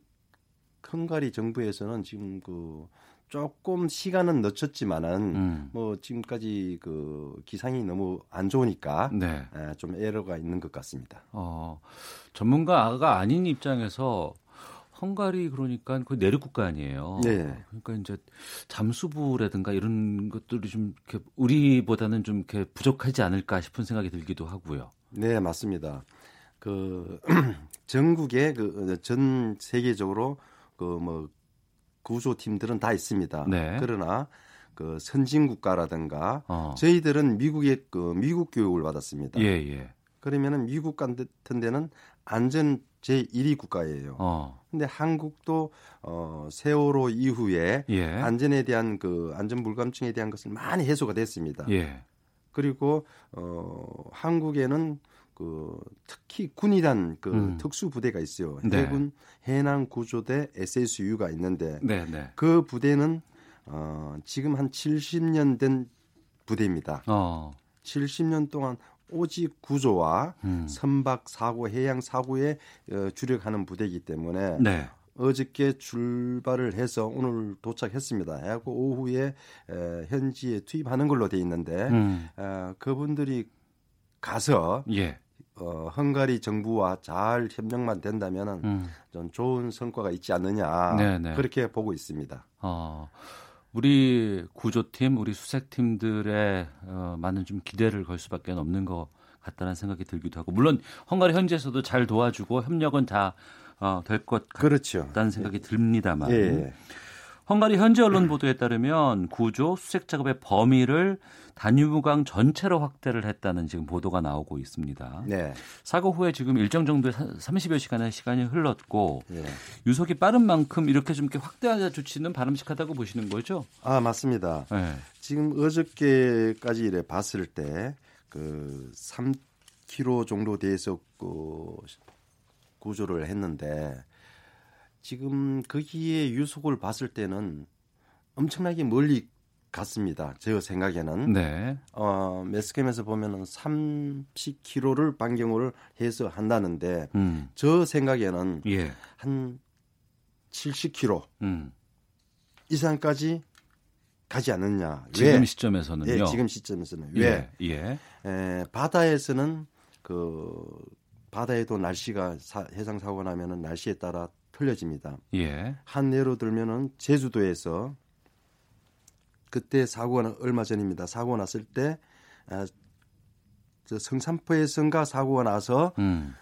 헝가리 정부에서는 지금 그 조금 시간은 늦췄지만은 음. 뭐 지금까지 그 기상이 너무 안 좋으니까 네. 에, 좀 에러가 있는 것 같습니다. 어, 전문가가 아닌 입장에서 헝가리 그러니까 그 내륙 국가 아니에요. 네. 그러니까 이제 잠수부라든가 이런 것들이 좀 이렇게 우리보다는 좀 이렇게 부족하지 않을까 싶은 생각이 들기도 하고요. 네, 맞습니다. 그 <clears throat> 전국에 그 전 세계적으로 그 뭐 구조 팀들은 다 있습니다. 네. 그러나 그 선진 국가라든가 어. 저희들은 미국의 그 미국 교육을 받았습니다. 예, 예. 그러면은 미국 같은 데는 안전 제 1위 국가예요. 어. 근데 한국도 어 세월호 이후에 예. 안전에 대한 그 안전 불감증에 대한 것을 많이 해소가 됐습니다. 예. 그리고 어 한국에는 그 특히 군이란 그 음. 특수 부대가 있어요. 네. 해군 해난 구조대 SSU가 있는데 네, 네. 그 부대는 어 지금 한 70년 된 부대입니다. 어. 70년 동안 오직 구조와 음. 선박 사고, 해양 사고에 어, 주력하는 부대이기 때문에 네. 어저께 출발을 해서 오늘 도착했습니다. 해고 오후에 에, 현지에 투입하는 걸로 돼 있는데 음. 어, 그분들이 가서 예. 어, 헝가리 정부와 잘 협력만 된다면은 음. 좀 좋은 성과가 있지 않느냐 네네. 그렇게 보고 있습니다. 어, 우리 구조팀, 우리 수색팀들의 어, 많은 좀 기대를 걸 수밖에 없는 것 같다는 생각이 들기도 하고 물론 헝가리 현지에서도 잘 도와주고 협력은 다 어, 될것 그렇죠. 같다는 생각이 듭니다만 예. 헝가리 현지 언론 보도에 따르면 구조 수색 작업의 범위를 다뉴브강 전체로 확대를 했다는 지금 보도가 나오고 있습니다. 네. 사고 후에 지금 일정 정도의 30여 시간의 시간이 흘렀고 예. 유속이 빠른 만큼 이렇게 좀 이렇게 확대하자 조치는 바람직하다고 보시는 거죠? 아 맞습니다. 네. 지금 어저께까지 이래 봤을 때 그 3km 정도 돼서 그 구조를 했는데 지금 거기에 유속을 봤을 때는 엄청나게 멀리 갔습니다. 제 생각에는 네. 어, 매스캠에서 보면은 30km를 반경을 해서 한다는데 음. 저 생각에는 예. 한 70km 음. 이상까지 가지 않느냐. 지금 왜? 시점에서는요. 예, 지금 시점에서는 왜? 예. 예. 에, 바다에서는 그 바다에도 날씨가 사, 해상 사고 나면은 날씨에 따라 틀려집니다. 예. 한 예로 들면은 제주도에서 그때 사고가 얼마 전입니다. 사고 났을 때 아, 저 성산포에선가 사고가 나서 음.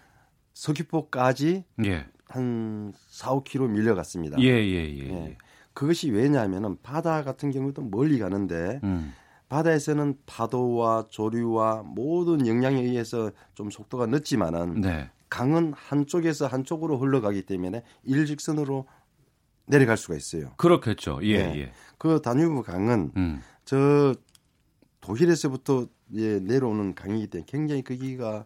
서귀포까지 예. 한 4, 5km 밀려갔습니다. 예, 예, 예. 예. 예. 그것이 왜냐하면은 바다 같은 경우도 멀리 가는데 음. 바다에서는 파도와 조류와 모든 영향에 의해서 좀 속도가 늦지만은 네. 강은 한쪽에서 한쪽으로 흘러가기 때문에 일직선으로 내려갈 수가 있어요. 그렇겠죠. 예, 네. 예. 그 다뉴브 강은 음. 저 독일에서부터 예, 내려오는 강이기 때문에 굉장히 거기가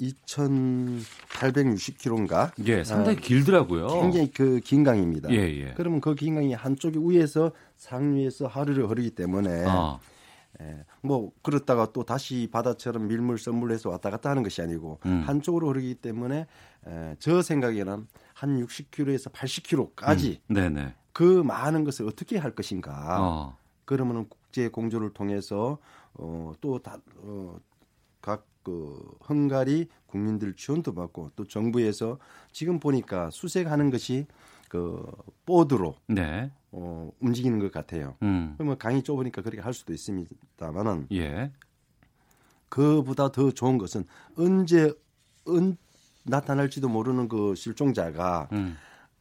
2,860km인가? 예, 상당히 길더라고요. 굉장히 그 긴 강입니다. 예, 예. 그러면 그 긴 강이 한쪽이 위에서 상류에서 하루를 흐르기 때문에 아, 예, 뭐 그렇다가 또 다시 바다처럼 밀물 썰물해서 왔다 갔다 하는 것이 아니고 음. 한쪽으로 흐르기 때문에 에, 저 생각에는 한 60km에서 80km까지 음. 그 많은 것을 어떻게 할 것인가. 어. 그러면은 국제 공조를 통해서 어, 또각그 헝가리 국민들 지원도 받고 또 정부에서 지금 보니까 수색하는 것이 그 보드로 네. 어, 움직이는 것 같아요. 음. 그러면 강이 좁으니까 그렇게 할 수도 있습니다만은 예. 그보다 더 좋은 것은 언제 은 나타날지도 모르는 그 실종자가 음.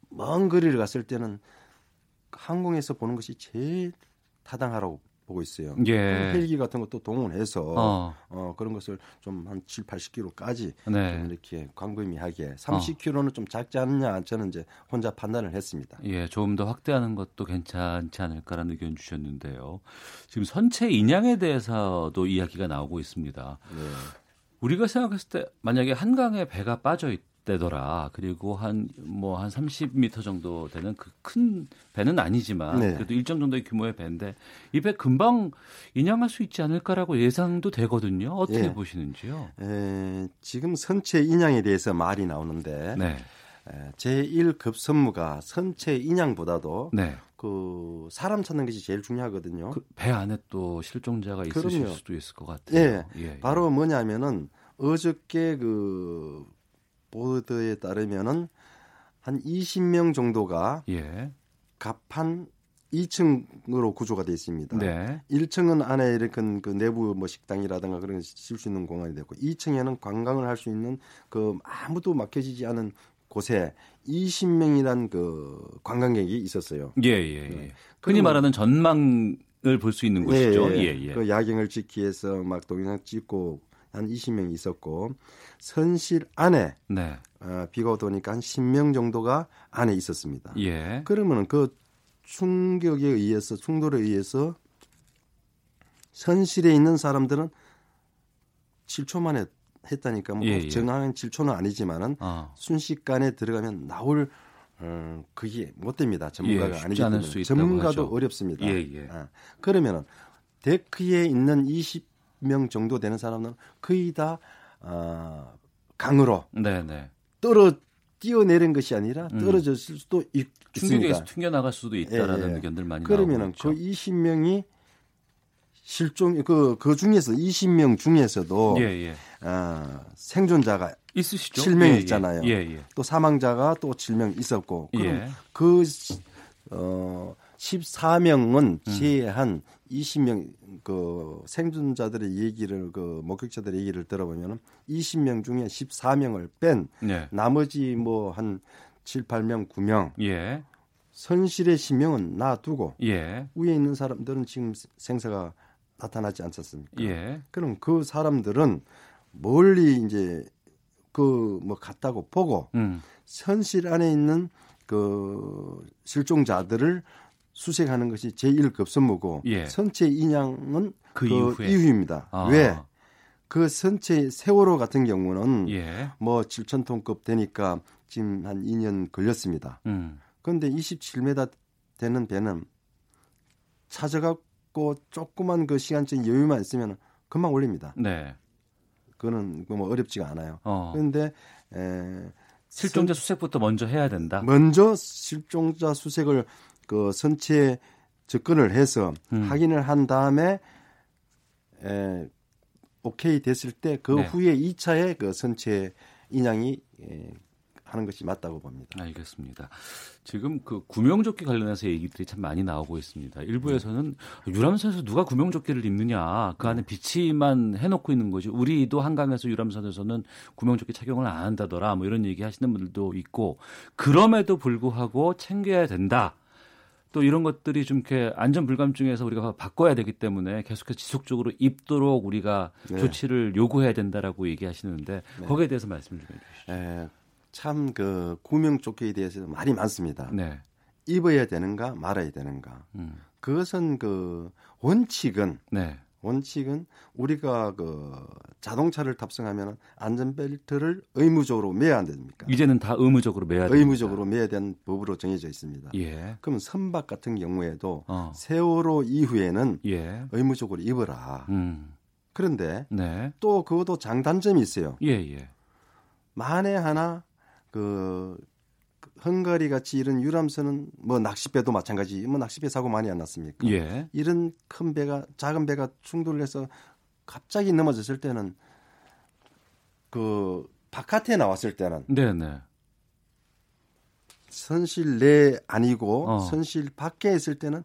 먼 거리를 갔을 때는 항공에서 보는 것이 제일 타당하라고 보고 있어요. 예. 헬기 같은 것도 동원해서 어. 어. 그런 것을 좀 한 7, 80km까지 네. 좀 이렇게 광범위하게 30km는 좀 작지 않냐 저는 이제 혼자 판단을 했습니다. 예, 조금 더 확대하는 것도 괜찮지 않을까라는 의견 주셨는데요. 지금 선체 인양에 대해서도 이야기가 나오고 있습니다. 네. 우리가 생각했을 때 만약에 한강에 배가 빠져 있 대더라. 그리고 한 뭐한 30m 정도 되는 그 큰 배는 아니지만 네. 그래도 일정 정도의 규모의 배인데 이 배 금방 인양할 수 있지 않을까라고 예상도 되거든요. 어떻게 예. 보시는지요? 에, 지금 선체 인양에 대해서 말이 나오는데 네. 에, 제1급 선무가 선체 인양보다도 네. 그 사람 찾는 것이 제일 중요하거든요. 그 배 안에 또 실종자가 있으실 그럼요. 수도 있을 것 같아요. 예, 예. 바로 뭐냐면은 어저께 그 보도에 따르면은 한 20명 정도가 예. 갑판 2층으로 구조가 되어 있습니다. 네. 1층은 안에 이렇게 그 내부 뭐 식당이라든가 그런 쉴 수 있는 공간이 되고 2층에는 관광을 할 수 있는 그 아무도 막혀지지 않은 곳에 20명이란 그 관광객이 있었어요. 예, 예, 예. 흔히 그러면- 말하는 전망을 볼 수 있는 곳이죠. 예, 예. 그 야경을 찍기 위해서 막 동영상 찍고 한 20명 있었고 선실 안에 네. 어, 비가 오다 보니까 한 10명 정도가 안에 있었습니다. 예. 그러면은 그 충격에 의해서 충돌에 의해서 선실에 있는 사람들은 7초 만에 했다니까 뭐 예, 예. 정확한 7초는 아니지만은 어. 순식간에 들어가면 나올 어, 그게 못 됩니다. 전문가가 예, 아니기 때문에 전문가도 하죠. 어렵습니다. 예, 예. 아, 그러면은 데크에 있는 20 명 정도 되는 사람은 거의 다 어, 강으로 네, 네. 떨어 뛰어내린 것이 아니라 음. 떨어졌을 수도 있, 충격에서. 튕겨 나갈 수도 있다라는 예, 예. 의견들 많이 그러면은 그 있죠. 20명이 실종 그, 그 중에서 20명 중에서도 예, 예. 어, 생존자가 있으시죠? 7명 예, 예. 있잖아요. 예, 예. 또 사망자가 또 7명 있었고 그럼 예. 그 어, 14명은 제한 20명 그 생존자들의 얘기를 그 목격자들의 얘기를 들어보면은 20명 중에 14명을 뺀 네. 나머지 뭐 한 7, 8명, 9명 예. 선실의 신명은 놔두고 예. 위에 있는 사람들은 지금 생사가 나타나지 않았습니까? 예. 그럼 그 사람들은 멀리 이제 그 뭐 갔다고 보고 음. 선실 안에 있는 그 실종자들을 수색하는 것이 제1급 선무고 예. 선체 인양은 그 그. 이후입니다. 아. 왜? 그 선체 세월호 같은 경우는 예. 뭐 7천 톤급 되니까 지금 한 2년 걸렸습니다. 음. 그런데 27m 되는 배는 찾아갖고 조그만 그 시간적 여유만 있으면 금방 올립니다. 네. 그거는 뭐 어렵지가 않아요. 어. 그런데 에, 실종자 수색부터 먼저 해야 된다. 먼저 실종자 수색을 그 선체 접근을 해서 음. 확인을 한 다음에 에, 오케이 됐을 때 그 네. 후에 2차에 그 선체 인양이 에, 하는 것이 맞다고 봅니다. 알겠습니다. 지금 그 구명조끼 관련해서 얘기들이 참 많이 나오고 있습니다. 일부에서는 유람선에서 누가 구명조끼를 입느냐, 그 안에 비치만 해놓고 있는 거지. 우리도 한강에서 유람선에서는 구명조끼 착용을 안 한다더라. 뭐 이런 얘기 하시는 분들도 있고, 그럼에도 불구하고 챙겨야 된다. 또 이런 것들이 좀 이렇게 안전 불감증에서 우리가 바꿔야 되기 때문에 계속해서 지속적으로 입도록 우리가 네. 조치를 요구해야 된다라고 얘기하시는데 거기에 대해서 말씀 좀 해주시죠. 에, 참그 구명 조끼에 대해서 말이 많습니다. 네. 입어야 되는가 말아야 되는가. 음. 그것은 그 원칙은 네. 원칙은 우리가 그 자동차를 탑승하면 안전벨트를 의무적으로 매야 안 됩니까? 이제는 다 의무적으로 매야 됩니다. 의무적으로 매야 되는 법으로 정해져 있습니다. 예. 그럼 선박 같은 경우에도 어. 세월호 이후에는 예. 의무적으로 입어라. 음. 그런데 네. 또 그것도 장단점이 있어요. 예, 예. 만에 하나 그 헝가리 같이 이런 유람선은 뭐 낚시배도 마찬가지. 뭐 낚시배 사고 많이 안 났습니까? 예. 이런 큰 배가 작은 배가 충돌해서 갑자기 넘어졌을 때는 그 바깥에 나왔을 때는 네, 네. 선실 내 아니고 어. 선실 밖에 있을 때는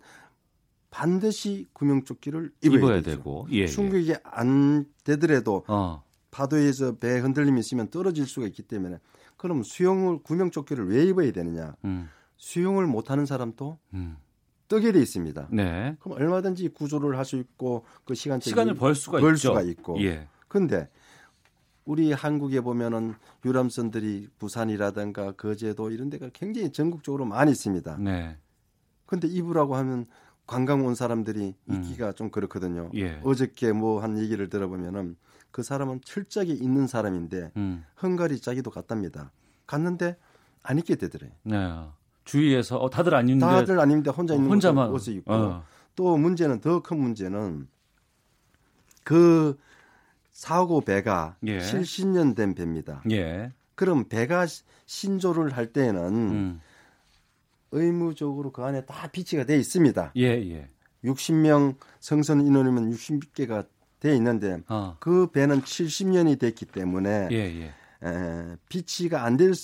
반드시 구명조끼를 입어야, 입어야. 되고. 예. 예. 충격이 안 되더라도 어. 파도에서 배 흔들림이 있으면 떨어질 수가 있기 때문에 그럼 수영을 구명조끼를 왜 입어야 되느냐? 음. 수영을 못하는 사람도 음. 뜨게 돼 있습니다. 네. 그럼 얼마든지 구조를 할 수 있고 그 시간 시간을 벌 수가 벌 있죠. 수가 있고. 예. 근데 우리 한국에 보면은 유람선들이 부산이라든가 거제도 이런 데가 굉장히 전국적으로 많이 있습니다. 네. 근데 입으라고 하면 관광 온 사람들이 음. 있기가 좀 그렇거든요. 예. 어저께 뭐 한 얘기를 들어보면은 그 사람은 철저하게 있는 사람인데 음. 헝가리 자기도 갔답니다. 갔는데 안 입게 되더래. 네. 주위에서 어, 다들 안 입는데 다들 안 입는데 혼자 어, 있는 혼자만 옷을 입고 어. 또 문제는 더 큰 문제는 그 사고 배가 예. 70년 된 배입니다. 예. 그럼 배가 시- 신조를 할 때는 음. 의무적으로 그 안에 다 비치가 돼 있습니다. 예, 예. 60명 성선 인원이면 60개가 돼 있는데 어. 그 배는 70년이 됐기 때문에 예, 예. 에, 비치가 안될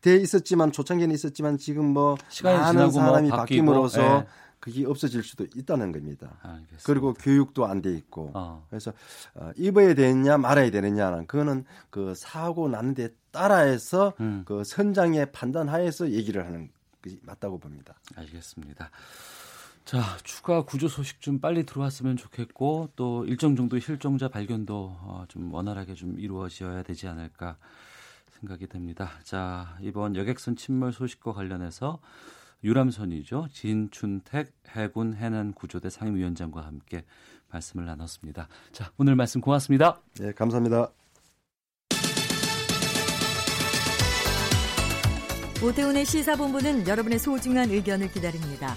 돼 있었지만 초창기에는 있었지만 지금 뭐 시간이 많은 지나고 뭐 사람이 바뀌고, 바뀜으로써 예. 그게 없어질 수도 있다는 겁니다. 알겠습니다. 그리고 교육도 안 돼 있고 어. 그래서 어, 입어야 되느냐 말아야 되느냐는 그거는 그 사고 나는데 따라해서 음. 그 선장의 판단하에서 얘기를 하는 것이 맞다고 봅니다. 알겠습니다. 자, 추가 구조 소식 좀 빨리 들어왔으면 좋겠고 또 일정 정도 실종자 발견도 어, 좀 원활하게 좀 이루어져야 되지 않을까 생각이 됩니다. 자, 이번 여객선 침몰 소식과 관련해서 유람선이죠. 진춘택 해군 해난 구조대 상임위원장과 함께 말씀을 나눴습니다. 자, 오늘 말씀 고맙습니다. 네, 감사합니다. 오태훈의 시사본부는 여러분의 소중한 의견을 기다립니다.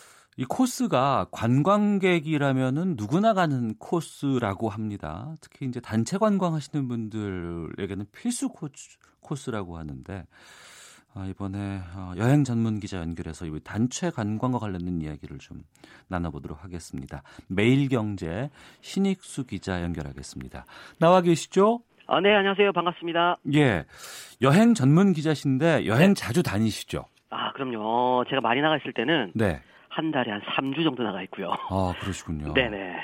이 코스가 관광객이라면은 누구나 가는 코스라고 합니다. 특히 이제 단체 관광하시는 분들에게는 필수 코스, 코스라고 하는데 아, 이번에 어, 여행 전문 기자 연결해서 이 단체 관광과 관련된 이야기를 좀 나눠보도록 하겠습니다. 매일경제 신익수 기자 연결하겠습니다. 나와 계시죠? 아, 네, 안녕하세요. 반갑습니다. 예. 여행 전문 기자신데 여행 자주 다니시죠? 아, 그럼요. 제가 많이 나가 있을 때는 네. 한 달에 한 3주 정도 나가 있고요. 아, 그러시군요. <laughs> 네네.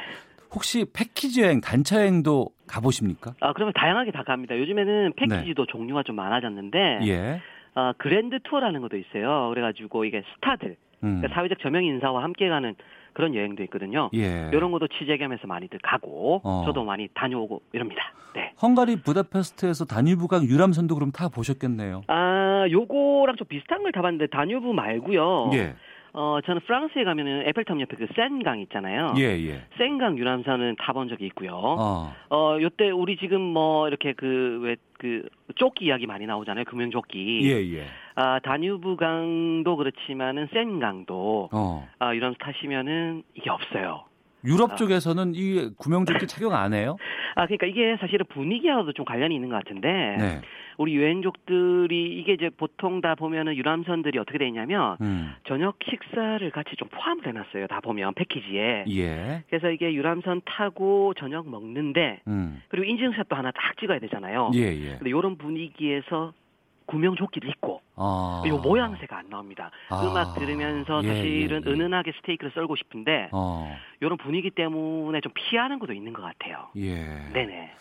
혹시 패키지 여행, 단체 여행도 가보십니까? 아, 그러면 다양하게 다 갑니다. 요즘에는 패키지도 종류가 좀 많아졌는데, 예. 아, 그랜드 투어라는 것도 있어요. 그래가지고 이게 스타들, 음. 그러니까 사회적 저명 인사와 함께 가는 그런 여행도 있거든요. 예. 이런 것도 취재 겸해서 많이들 가고, 어. 저도 많이 다녀오고 이럽니다. 네. 헝가리 부다페스트에서 다뉴브강 유람선도 그럼 타 보셨겠네요. 아, 요거랑 좀 비슷한 걸 타봤는데, 다뉴브 말고요. 예. 어, 저는 프랑스에 가면은 에펠탑 옆에 그 센강 있잖아요. 예, 예. 센강 유람선은 타본 적이 있고요. 어. 어, 요때 우리 지금 뭐 이렇게 그 왜 그 조끼 이야기 많이 나오잖아요. 금융조끼. 예, 예. 아, 다뉴브 강도 그렇지만은 센 강도 어. 아, 유람선 타시면은 이게 없어요. 유럽 아. 쪽에서는 이 구명조끼 <laughs> 착용 안 해요? 아, 그러니까 이게 사실은 분위기하고도 좀 관련이 있는 것 같은데 네. 우리 여행족들이 이게 이제 보통 다 보면은 유람선들이 어떻게 돼 있냐면 음. 저녁 식사를 같이 좀 포함을 해놨어요. 다 보면 패키지에. 예. 그래서 이게 유람선 타고 저녁 먹는데 음. 그리고 인증샷도 하나 딱 찍어야 되잖아요. 예, 예. 근데 이런 분위기에서 구명조끼를 입고 아. 요 모양새가 안 나옵니다. 아. 음악 들으면서 예, 사실은 예, 예. 은은하게 스테이크를 썰고 싶은데 어. 이런 분위기 때문에 좀 피하는 것도 있는 것 같아요. 예. 네네.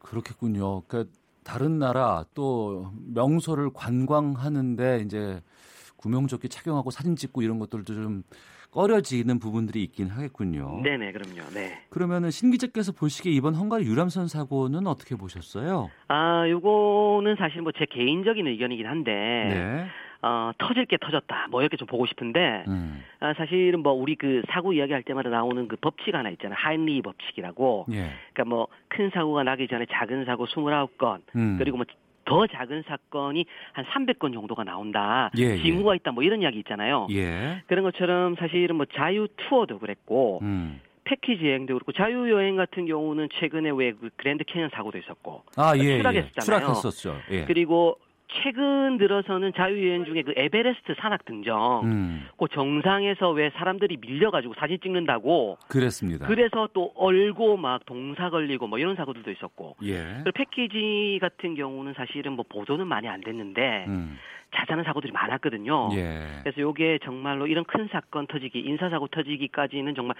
그렇겠군요. 그러니까 다른 나라 또 명소를 관광하는데 이제 구명조끼 착용하고 사진 찍고 이런 것들도 좀 꺼려지는 부분들이 있긴 하겠군요. 네네, 그럼요. 네. 그러면은 신 기자께서 보시기에 이번 헝가리 유람선 사고는 어떻게 보셨어요? 아, 요거는 사실 뭐 제 개인적인 의견이긴 한데, 네. 어, 터질 게 터졌다. 뭐 이렇게 좀 보고 싶은데, 음. 아, 사실은 뭐 우리 그 사고 이야기할 때마다 나오는 그 법칙 하나 있잖아요. 하인리 법칙이라고. 예. 그러니까 뭐 큰 사고가 나기 전에 작은 사고 29건, 음. 그리고 뭐 더 작은 사건이 한 300건 정도가 나온다. 예, 예. 징후가 있다. 뭐 이런 이야기 있잖아요. 예. 그런 것처럼 사실은 뭐 자유 투어도 그랬고 음. 패키지 여행도 그렇고 자유 여행 같은 경우는 최근에 왜 그 그랜드 캐년 사고도 있었고 아, 예. 예. 추락했었잖아요. 추락했었죠. 예. 그리고 최근 들어서는 자유 여행 중에 그 에베레스트 산악 등정 음. 그 정상에서 왜 사람들이 밀려가지고 사진 찍는다고 그랬습니다. 그래서 또 얼고 막 동사 걸리고 뭐 이런 사고들도 있었고 예. 그리고 패키지 같은 경우는 사실은 뭐 보도는 많이 안 됐는데 음. 자잘한 사고들이 많았거든요. 예. 그래서 요게 정말로 이런 큰 사건 터지기, 인사사고 터지기까지는 정말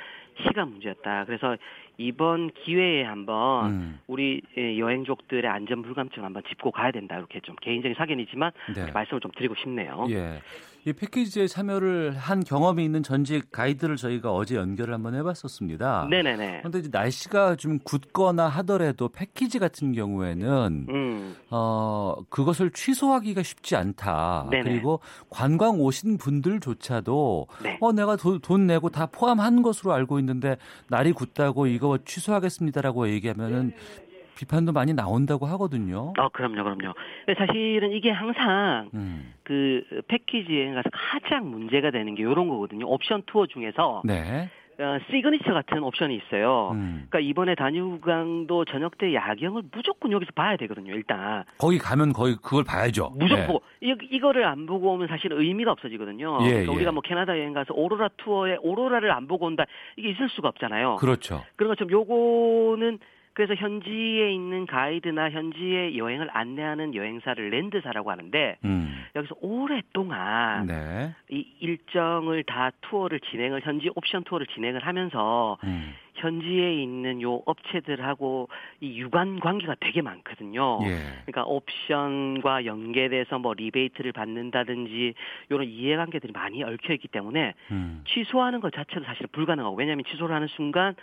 시간 문제였다. 그래서 이번 기회에 한번 음. 우리 예, 여행족들의 안전 불감증 한번 짚고 가야 된다. 이렇게 좀 개인적인 사견이지만 네. 말씀을 좀 드리고 싶네요. 예. 이 패키지에 참여를 한 경험이 있는 전직 가이드를 저희가 어제 연결을 한번 해봤었습니다. 네네네. 그런데 이제 날씨가 좀 굳거나 하더라도 패키지 같은 경우에는 음, 어 그것을 취소하기가 쉽지 않다. 네네. 그리고 관광 오신 분들조차도 네. 어 내가 도- 돈 내고 다 포함한 것으로 알고 있는데 날이 궂다고 이거 취소하겠습니다라고 얘기하면은 비판도 많이 나온다고 하거든요. 어, 그럼요, 그럼요. 사실은 이게 항상 음. 그 패키지 여행 가서 가장 문제가 되는 게 이런 거거든요. 옵션 투어 중에서 네. 어, 시그니처 같은 옵션이 있어요. 음. 그러니까 이번에 다뉴브강도 저녁 때 야경을 무조건 여기서 봐야 되거든요. 일단 거기 가면 거의 그걸 봐야죠. 무조건 네. 보고 이, 이거를 안 보고 오면 사실 의미가 없어지거든요. 예, 그러니까 예. 우리가 뭐 캐나다 여행 가서 오로라 투어에 오로라를 안 보고 온다 이게 있을 수가 없잖아요. 그렇죠. 그런 것처럼 요거는 그래서 현지에 있는 가이드나 현지의 여행을 안내하는 여행사를 랜드사라고 하는데 음. 여기서 오랫동안 네. 이 일정을 다 투어를 진행을 현지 옵션 투어를 진행을 하면서 음. 현지에 있는 요 업체들하고 이 유관 관계가 되게 많거든요. 예. 그러니까 옵션과 연계돼서 뭐 리베이트를 받는다든지 이런 이해관계들이 많이 얽혀 있기 때문에 음. 취소하는 것 자체도 사실 불가능하고 왜냐하면 취소를 하는 순간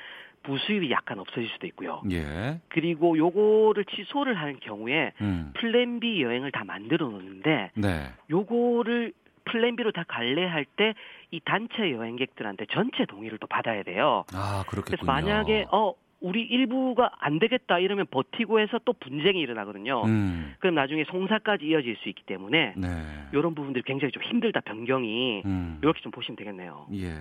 부수입이 약간 없어질 수도 있고요. 예. 그리고 요거를 취소를 하는 경우에 음. 플랜 B 여행을 다 만들어 놓는데 네. 요거를 플랜 B로 다 갈래 할 때 이 단체 여행객들한테 전체 동의를 또 받아야 돼요. 아, 그렇겠군요. 그래서 만약에 어 우리 일부가 안 되겠다 이러면 버티고 해서 또 분쟁이 일어나거든요. 음. 그럼 나중에 송사까지 이어질 수 있기 때문에 네. 이런 부분들이 굉장히 좀 힘들다 변경이 음. 이렇게 좀 보시면 되겠네요. 예.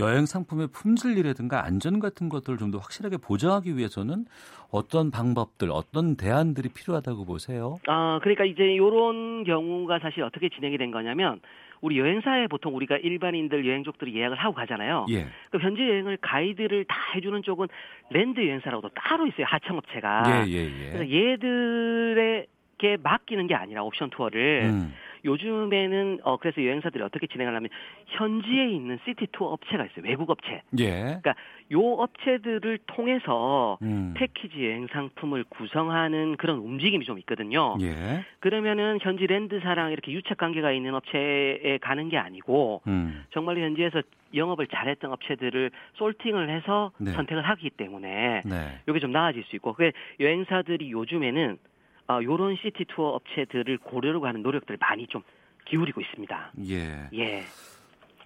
여행 상품의 품질이라든가 안전 같은 것들을 좀 더 확실하게 보장하기 위해서는 어떤 방법들, 어떤 대안들이 필요하다고 보세요? 아 그러니까 이제 이런 경우가 사실 어떻게 진행이 된 거냐면 우리 여행사에 보통 우리가 일반인들 여행족들이 예약을 하고 가잖아요. 예. 그 현지 여행을 가이드를 다 해주는 쪽은 랜드 여행사라고도 따로 있어요 하청업체가. 예, 예, 예. 그래서 얘들에게 맡기는 게 아니라 옵션 투어를 음. 요즘에는 어 그래서 여행사들이 어떻게 진행하려면 현지에 있는 시티 투어 업체가 있어요 외국 업체. 예. 그러니까 요 업체들을 통해서 음. 패키지 여행 상품을 구성하는 그런 움직임이 좀 있거든요. 예. 그러면은 현지 랜드사랑 이렇게 유착 관계가 있는 업체에 가는 게 아니고 음. 정말 현지에서 영업을 잘했던 업체들을 솔팅을 해서 네. 선택을 하기 때문에 네. 이게 좀 나아질 수 있고 그 여행사들이 요즘에는 아 요런 시티 투어 업체들을 고르려고 하는 노력들을 많이 좀 기울이고 있습니다. 예. 예.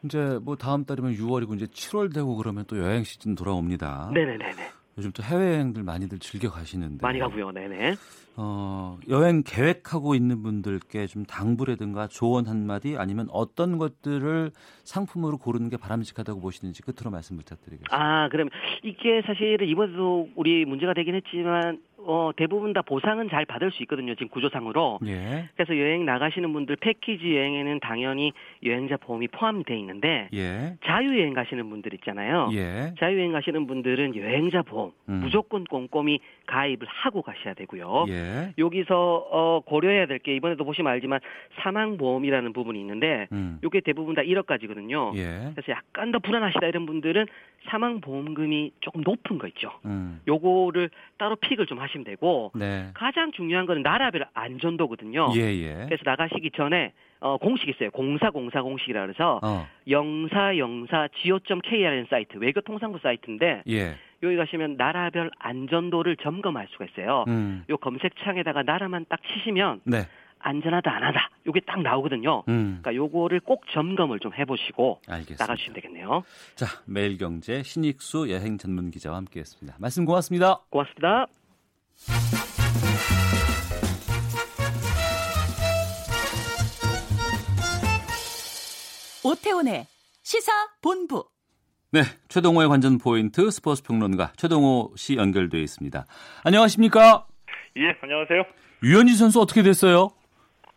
이제 뭐 다음 달이면 6월이고 이제 7월 되고 그러면 또 여행 시즌 돌아옵니다. 네네네네. 요즘 또 해외여행들 많이들 즐겨 가시는데. 많이 가고요. 네네. 어, 여행 계획하고 있는 분들께 좀 당부라든가 조언 한 마디 아니면 어떤 것들을 상품으로 고르는 게 바람직하다고 보시는지 끝으로 말씀 부탁드리겠습니다. 아, 그럼 이게 사실은 이번에도 우리 문제가 되긴 했지만 어, 대부분 다 보상은 잘 받을 수 있거든요. 지금 구조상으로. 예. 그래서 여행 나가시는 분들 패키지 여행에는 당연히 여행자 보험이 포함돼 있는데 예. 자유여행 가시는 분들 있잖아요. 예. 자유여행 가시는 분들은 여행자 보험 음. 무조건 꼼꼼히 가입을 하고 가셔야 되고요. 예. 여기서 어, 고려해야 될 게 이번에도 보시면 알지만 사망보험이라는 부분이 있는데 음. 이게 대부분 다 1억까지거든요. 예. 그래서 약간 더 불안하시다 이런 분들은 사망보험금이 조금 높은 거 있죠. 음. 요거를 따로 픽을 좀 하시면 되고 네. 가장 중요한 거는 나라별 안전도거든요. 예, 예. 그래서 나가시기 전에 어, 공식 있어요. 공사 공사 공식이라 그래서 어. 영사 영사 go.kr이라는 사이트 외교통상부 사이트인데 예. 여기 가시면 나라별 안전도를 점검할 수가 있어요. 음. 요 검색창에다가 나라만 딱 치시면 네. 안전하다 안 하다 요게 딱 나오거든요. 음. 그러니까 요거를 꼭 점검을 좀 해보시고 알겠습니다. 나가주시면 되겠네요. 자, 매일경제 신익수 여행 전문 기자와 함께했습니다. 말씀 고맙습니다. 고맙습니다. 오태훈의 시사 본부. 네, 최동호의 관전 포인트 스포츠 평론가 최동호 씨 연결돼 있습니다. 안녕하십니까? 예, 안녕하세요. 유현진 선수 어떻게 됐어요?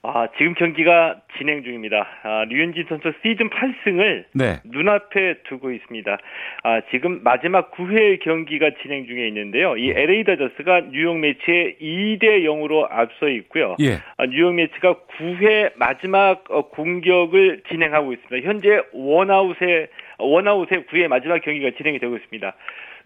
아, 지금 경기가 진행 중입니다. 아, 류현진 선수 시즌 8승을 네. 눈앞에 두고 있습니다. 아, 지금 마지막 9회 경기가 진행 중에 있는데요. 이 LA 다저스가 뉴욕 매치에 2대 0으로 앞서 있고요. 예. 아, 뉴욕 매치가 9회 마지막 어, 공격을 진행하고 있습니다. 현재 원아웃에 원아웃에 9회 마지막 경기가 진행이 되고 있습니다.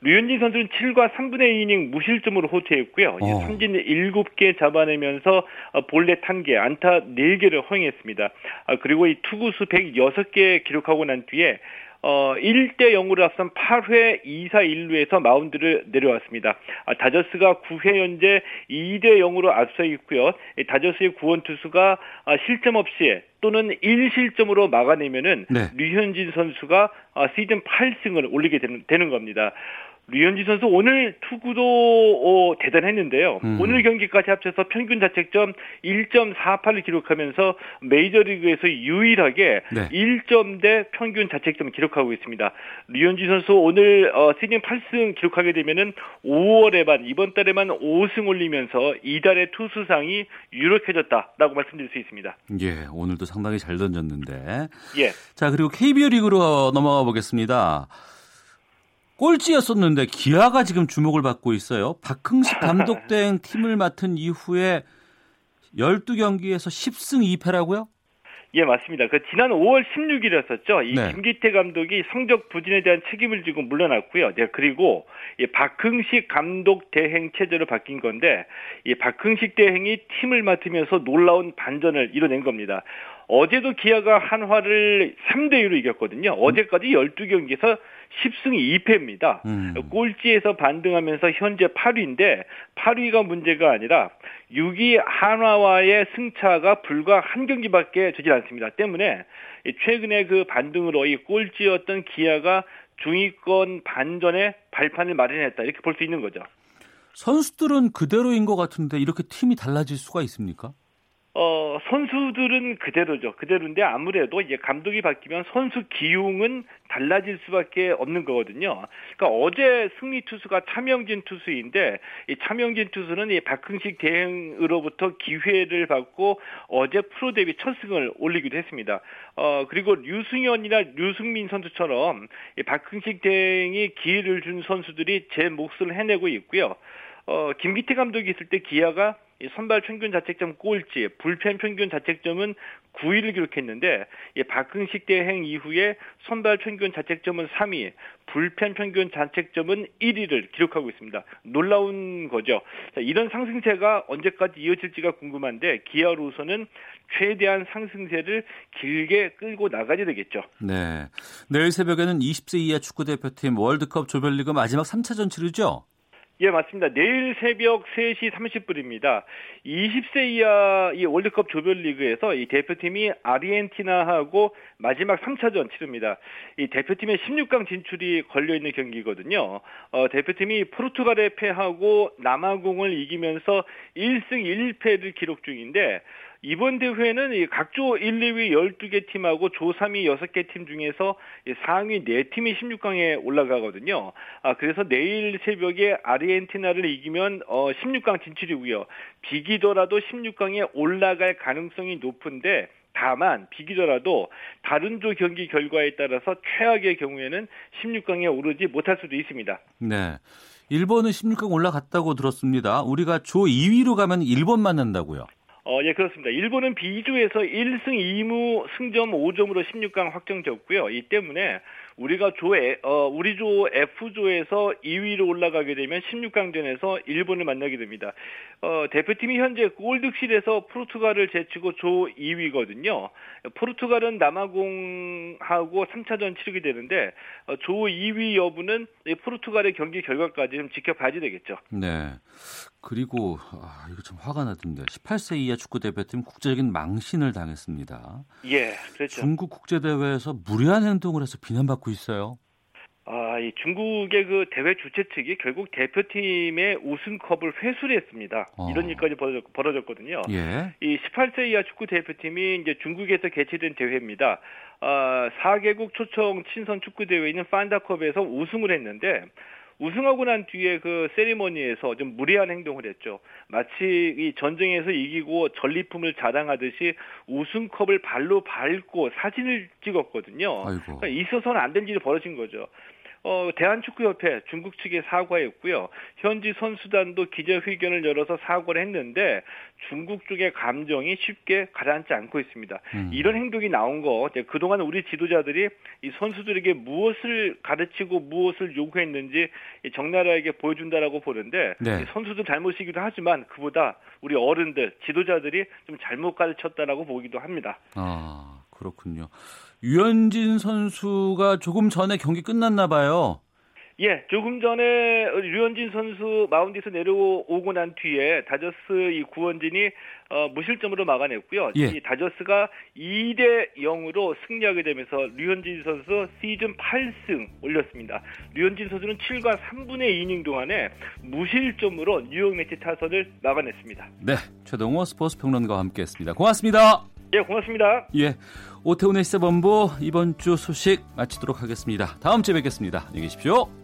류현진 선수는 7과 3분의 2이닝 무실점으로 호투했고요. 어. 삼진 7개 잡아내면서 어, 볼넷 1개, 안타 4개를 허용했습니다. 아, 그리고 이 투구수 106개 기록하고 난 뒤에 어, 1대 0으로 앞선 8회 2사 1루에서 마운드를 내려왔습니다. 아, 다저스가 9회 현재 2대 0으로 앞서 있고요. 이 다저스의 구원 투수가 아, 실점 없이 또는 1실점으로 막아내면은 네. 류현진 선수가 아, 시즌 8승을 올리게 되는, 되는 겁니다. 류현진 선수 오늘 투구도 어, 대단했는데요. 음. 오늘 경기까지 합쳐서 평균 자책점 1.48을 기록하면서 메이저리그에서 유일하게 네. 1점대 평균 자책점 기록하고 있습니다. 류현진 선수 오늘 어, 시즌 8승 기록하게 되면은 5월에만 이번 달에만 5승 올리면서 이달의 투수상이 유력해졌다라고 말씀드릴 수 있습니다. 예, 오늘도 상당히 잘 던졌는데. 예. 자, 그리고 KBO 리그로 넘어가 보겠습니다. 꼴찌였었는데 기아가 지금 주목을 받고 있어요. 박흥식 <laughs> 감독 된 팀을 맡은 이후에 12경기에서 10승 2패라고요? 예, 맞습니다. 그 지난 5월 16일이었었죠. 이 네. 김기태 감독이 성적 부진에 대한 책임을 지고 물러났고요. 네, 그리고 이 박흥식 감독 대행 체제로 바뀐 건데 이 박흥식 대행이 팀을 맡으면서 놀라운 반전을 이뤄낸 겁니다. 어제도 기아가 한화를 3대 2로 이겼거든요. 어제까지 12경기에서 10승 2패입니다. 음. 꼴찌에서 반등하면서 현재 8위인데 8위가 문제가 아니라 6위 한화와의 승차가 불과 한 경기밖에 되지 않습니다. 때문에 최근에 그 반등으로 이 꼴찌였던 기아가 중위권 반전에 발판을 마련했다 이렇게 볼 수 있는 거죠. 선수들은 그대로인 것 같은데 이렇게 팀이 달라질 수가 있습니까? 어, 선수들은 그대로죠. 그대로인데 아무래도 이제 감독이 바뀌면 선수 기용은 달라질 수밖에 없는 거거든요. 그러니까 어제 승리 투수가 차명진 투수인데 이 차명진 투수는 이 박흥식 대행으로부터 기회를 받고 어제 프로 데뷔 첫 승을 올리기도 했습니다. 어, 그리고 류승현이나 류승민 선수처럼 이 박흥식 대행이 기회를 준 선수들이 제 몫을 해내고 있고요. 어, 김기태 감독이 있을 때 기아가 선발 평균 자책점 꼴찌, 불펜 평균 자책점은 9위를 기록했는데 이 박흥식 대행 이후에 선발 평균 자책점은 3위, 불펜 평균 자책점은 1위를 기록하고 있습니다. 놀라운 거죠. 자, 이런 상승세가 언제까지 이어질지가 궁금한데 기아로서는 최대한 상승세를 길게 끌고 나가야 되겠죠. 네. 내일 새벽에는 20세 이하 축구 대표팀 월드컵 조별리그 마지막 3차전 치르죠? 예, 맞습니다. 내일 새벽 3시 30분입니다. 20세 이하 이 월드컵 조별리그에서 이 대표팀이 아르헨티나하고 마지막 3차전 치릅니다. 이 대표팀의 16강 진출이 걸려 있는 경기거든요. 어, 대표팀이 포르투갈에 패하고 남아공을 이기면서 1승 1패를 기록 중인데 이번 대회는 각조 1, 2위 12개 팀하고 조 3위 6개 팀 중에서 상위 4팀이 16강에 올라가거든요. 아, 그래서 내일 새벽에 아르헨티나를 이기면 어, 16강 진출이고요. 비기더라도 16강에 올라갈 가능성이 높은데 다만 비기더라도 다른 조 경기 결과에 따라서 최악의 경우에는 16강에 오르지 못할 수도 있습니다. 네. 일본은 16강 올라갔다고 들었습니다. 우리가 조 2위로 가면 일본 만난다고요. 어, 예, 그렇습니다. 일본은 B조에서 1승 2무 승점 5점으로 16강 확정졌고요. 이 때문에 우리가 조 에 어, 우리 조 F조에서 2위로 올라가게 되면 16강전에서 일본을 만나게 됩니다. 어, 대표팀이 현재 골득실에서 포르투갈을 제치고 조 2위거든요. 포르투갈은 남아공하고 3차전 치르게 되는데 어, 조 2위 여부는 포르투갈의 경기 결과까지 좀 지켜봐야 되겠죠. 네. 그리고 아, 이거 참 화가 나던데 18세 이하 축구 대표팀 국제적인 망신을 당했습니다. 예, 그렇죠. 중국 국제 대회에서 무례한 행동을 해서 비난받고 있어요. 아, 이 중국의 그 대회 주최 측이 결국 대표팀의 우승컵을 회수를 했습니다. 어. 이런 일까지 벌어졌, 거든요 예. 이 18세 이하 축구 대표팀이 이제 중국에서 개최된 대회입니다. 아, 4개국 초청 친선 축구 대회인 판다컵에서 우승을 했는데 우승하고 난 뒤에 그 세리머니에서 좀 무례한 행동을 했죠. 마치 이 전쟁에서 이기고 전리품을 자랑하듯이 우승컵을 발로 밟고 사진을 찍었거든요. 그러니까 있어서는 안 된 일이 벌어진 거죠. 어, 대한축구협회 중국 측에 사과했고요. 현지 선수단도 기자회견을 열어서 사과를 했는데 중국 쪽의 감정이 쉽게 가라앉지 않고 있습니다. 음. 이런 행동이 나온 거 그동안 우리 지도자들이 이 선수들에게 무엇을 가르치고 무엇을 요구했는지 적나라하게 보여준다라고 보는데 네. 선수들 잘못이기도 하지만 그보다 우리 어른들 지도자들이 좀 잘못 가르쳤다라고 보기도 합니다. 아 그렇군요. 유현진 선수가 조금 전에 경기 끝났나 봐요. 예, 조금 전에 류현진 선수 마운드에서 내려오고 난 뒤에 다저스 이 구원진이 어, 무실점으로 막아냈고요. 예. 이 다저스가 2대 0으로 승리하게 되면서 류현진 선수 시즌 8승 올렸습니다. 류현진 선수는 7과 3분의 2이닝 동안에 무실점으로 뉴욕 매치 타선을 막아냈습니다. 네, 최동호 스포츠 평론가와 함께했습니다. 고맙습니다. 예, 고맙습니다. 예, 오태훈의 시사본부 이번 주 소식 마치도록 하겠습니다. 다음 주에 뵙겠습니다. 안녕히 계십시오.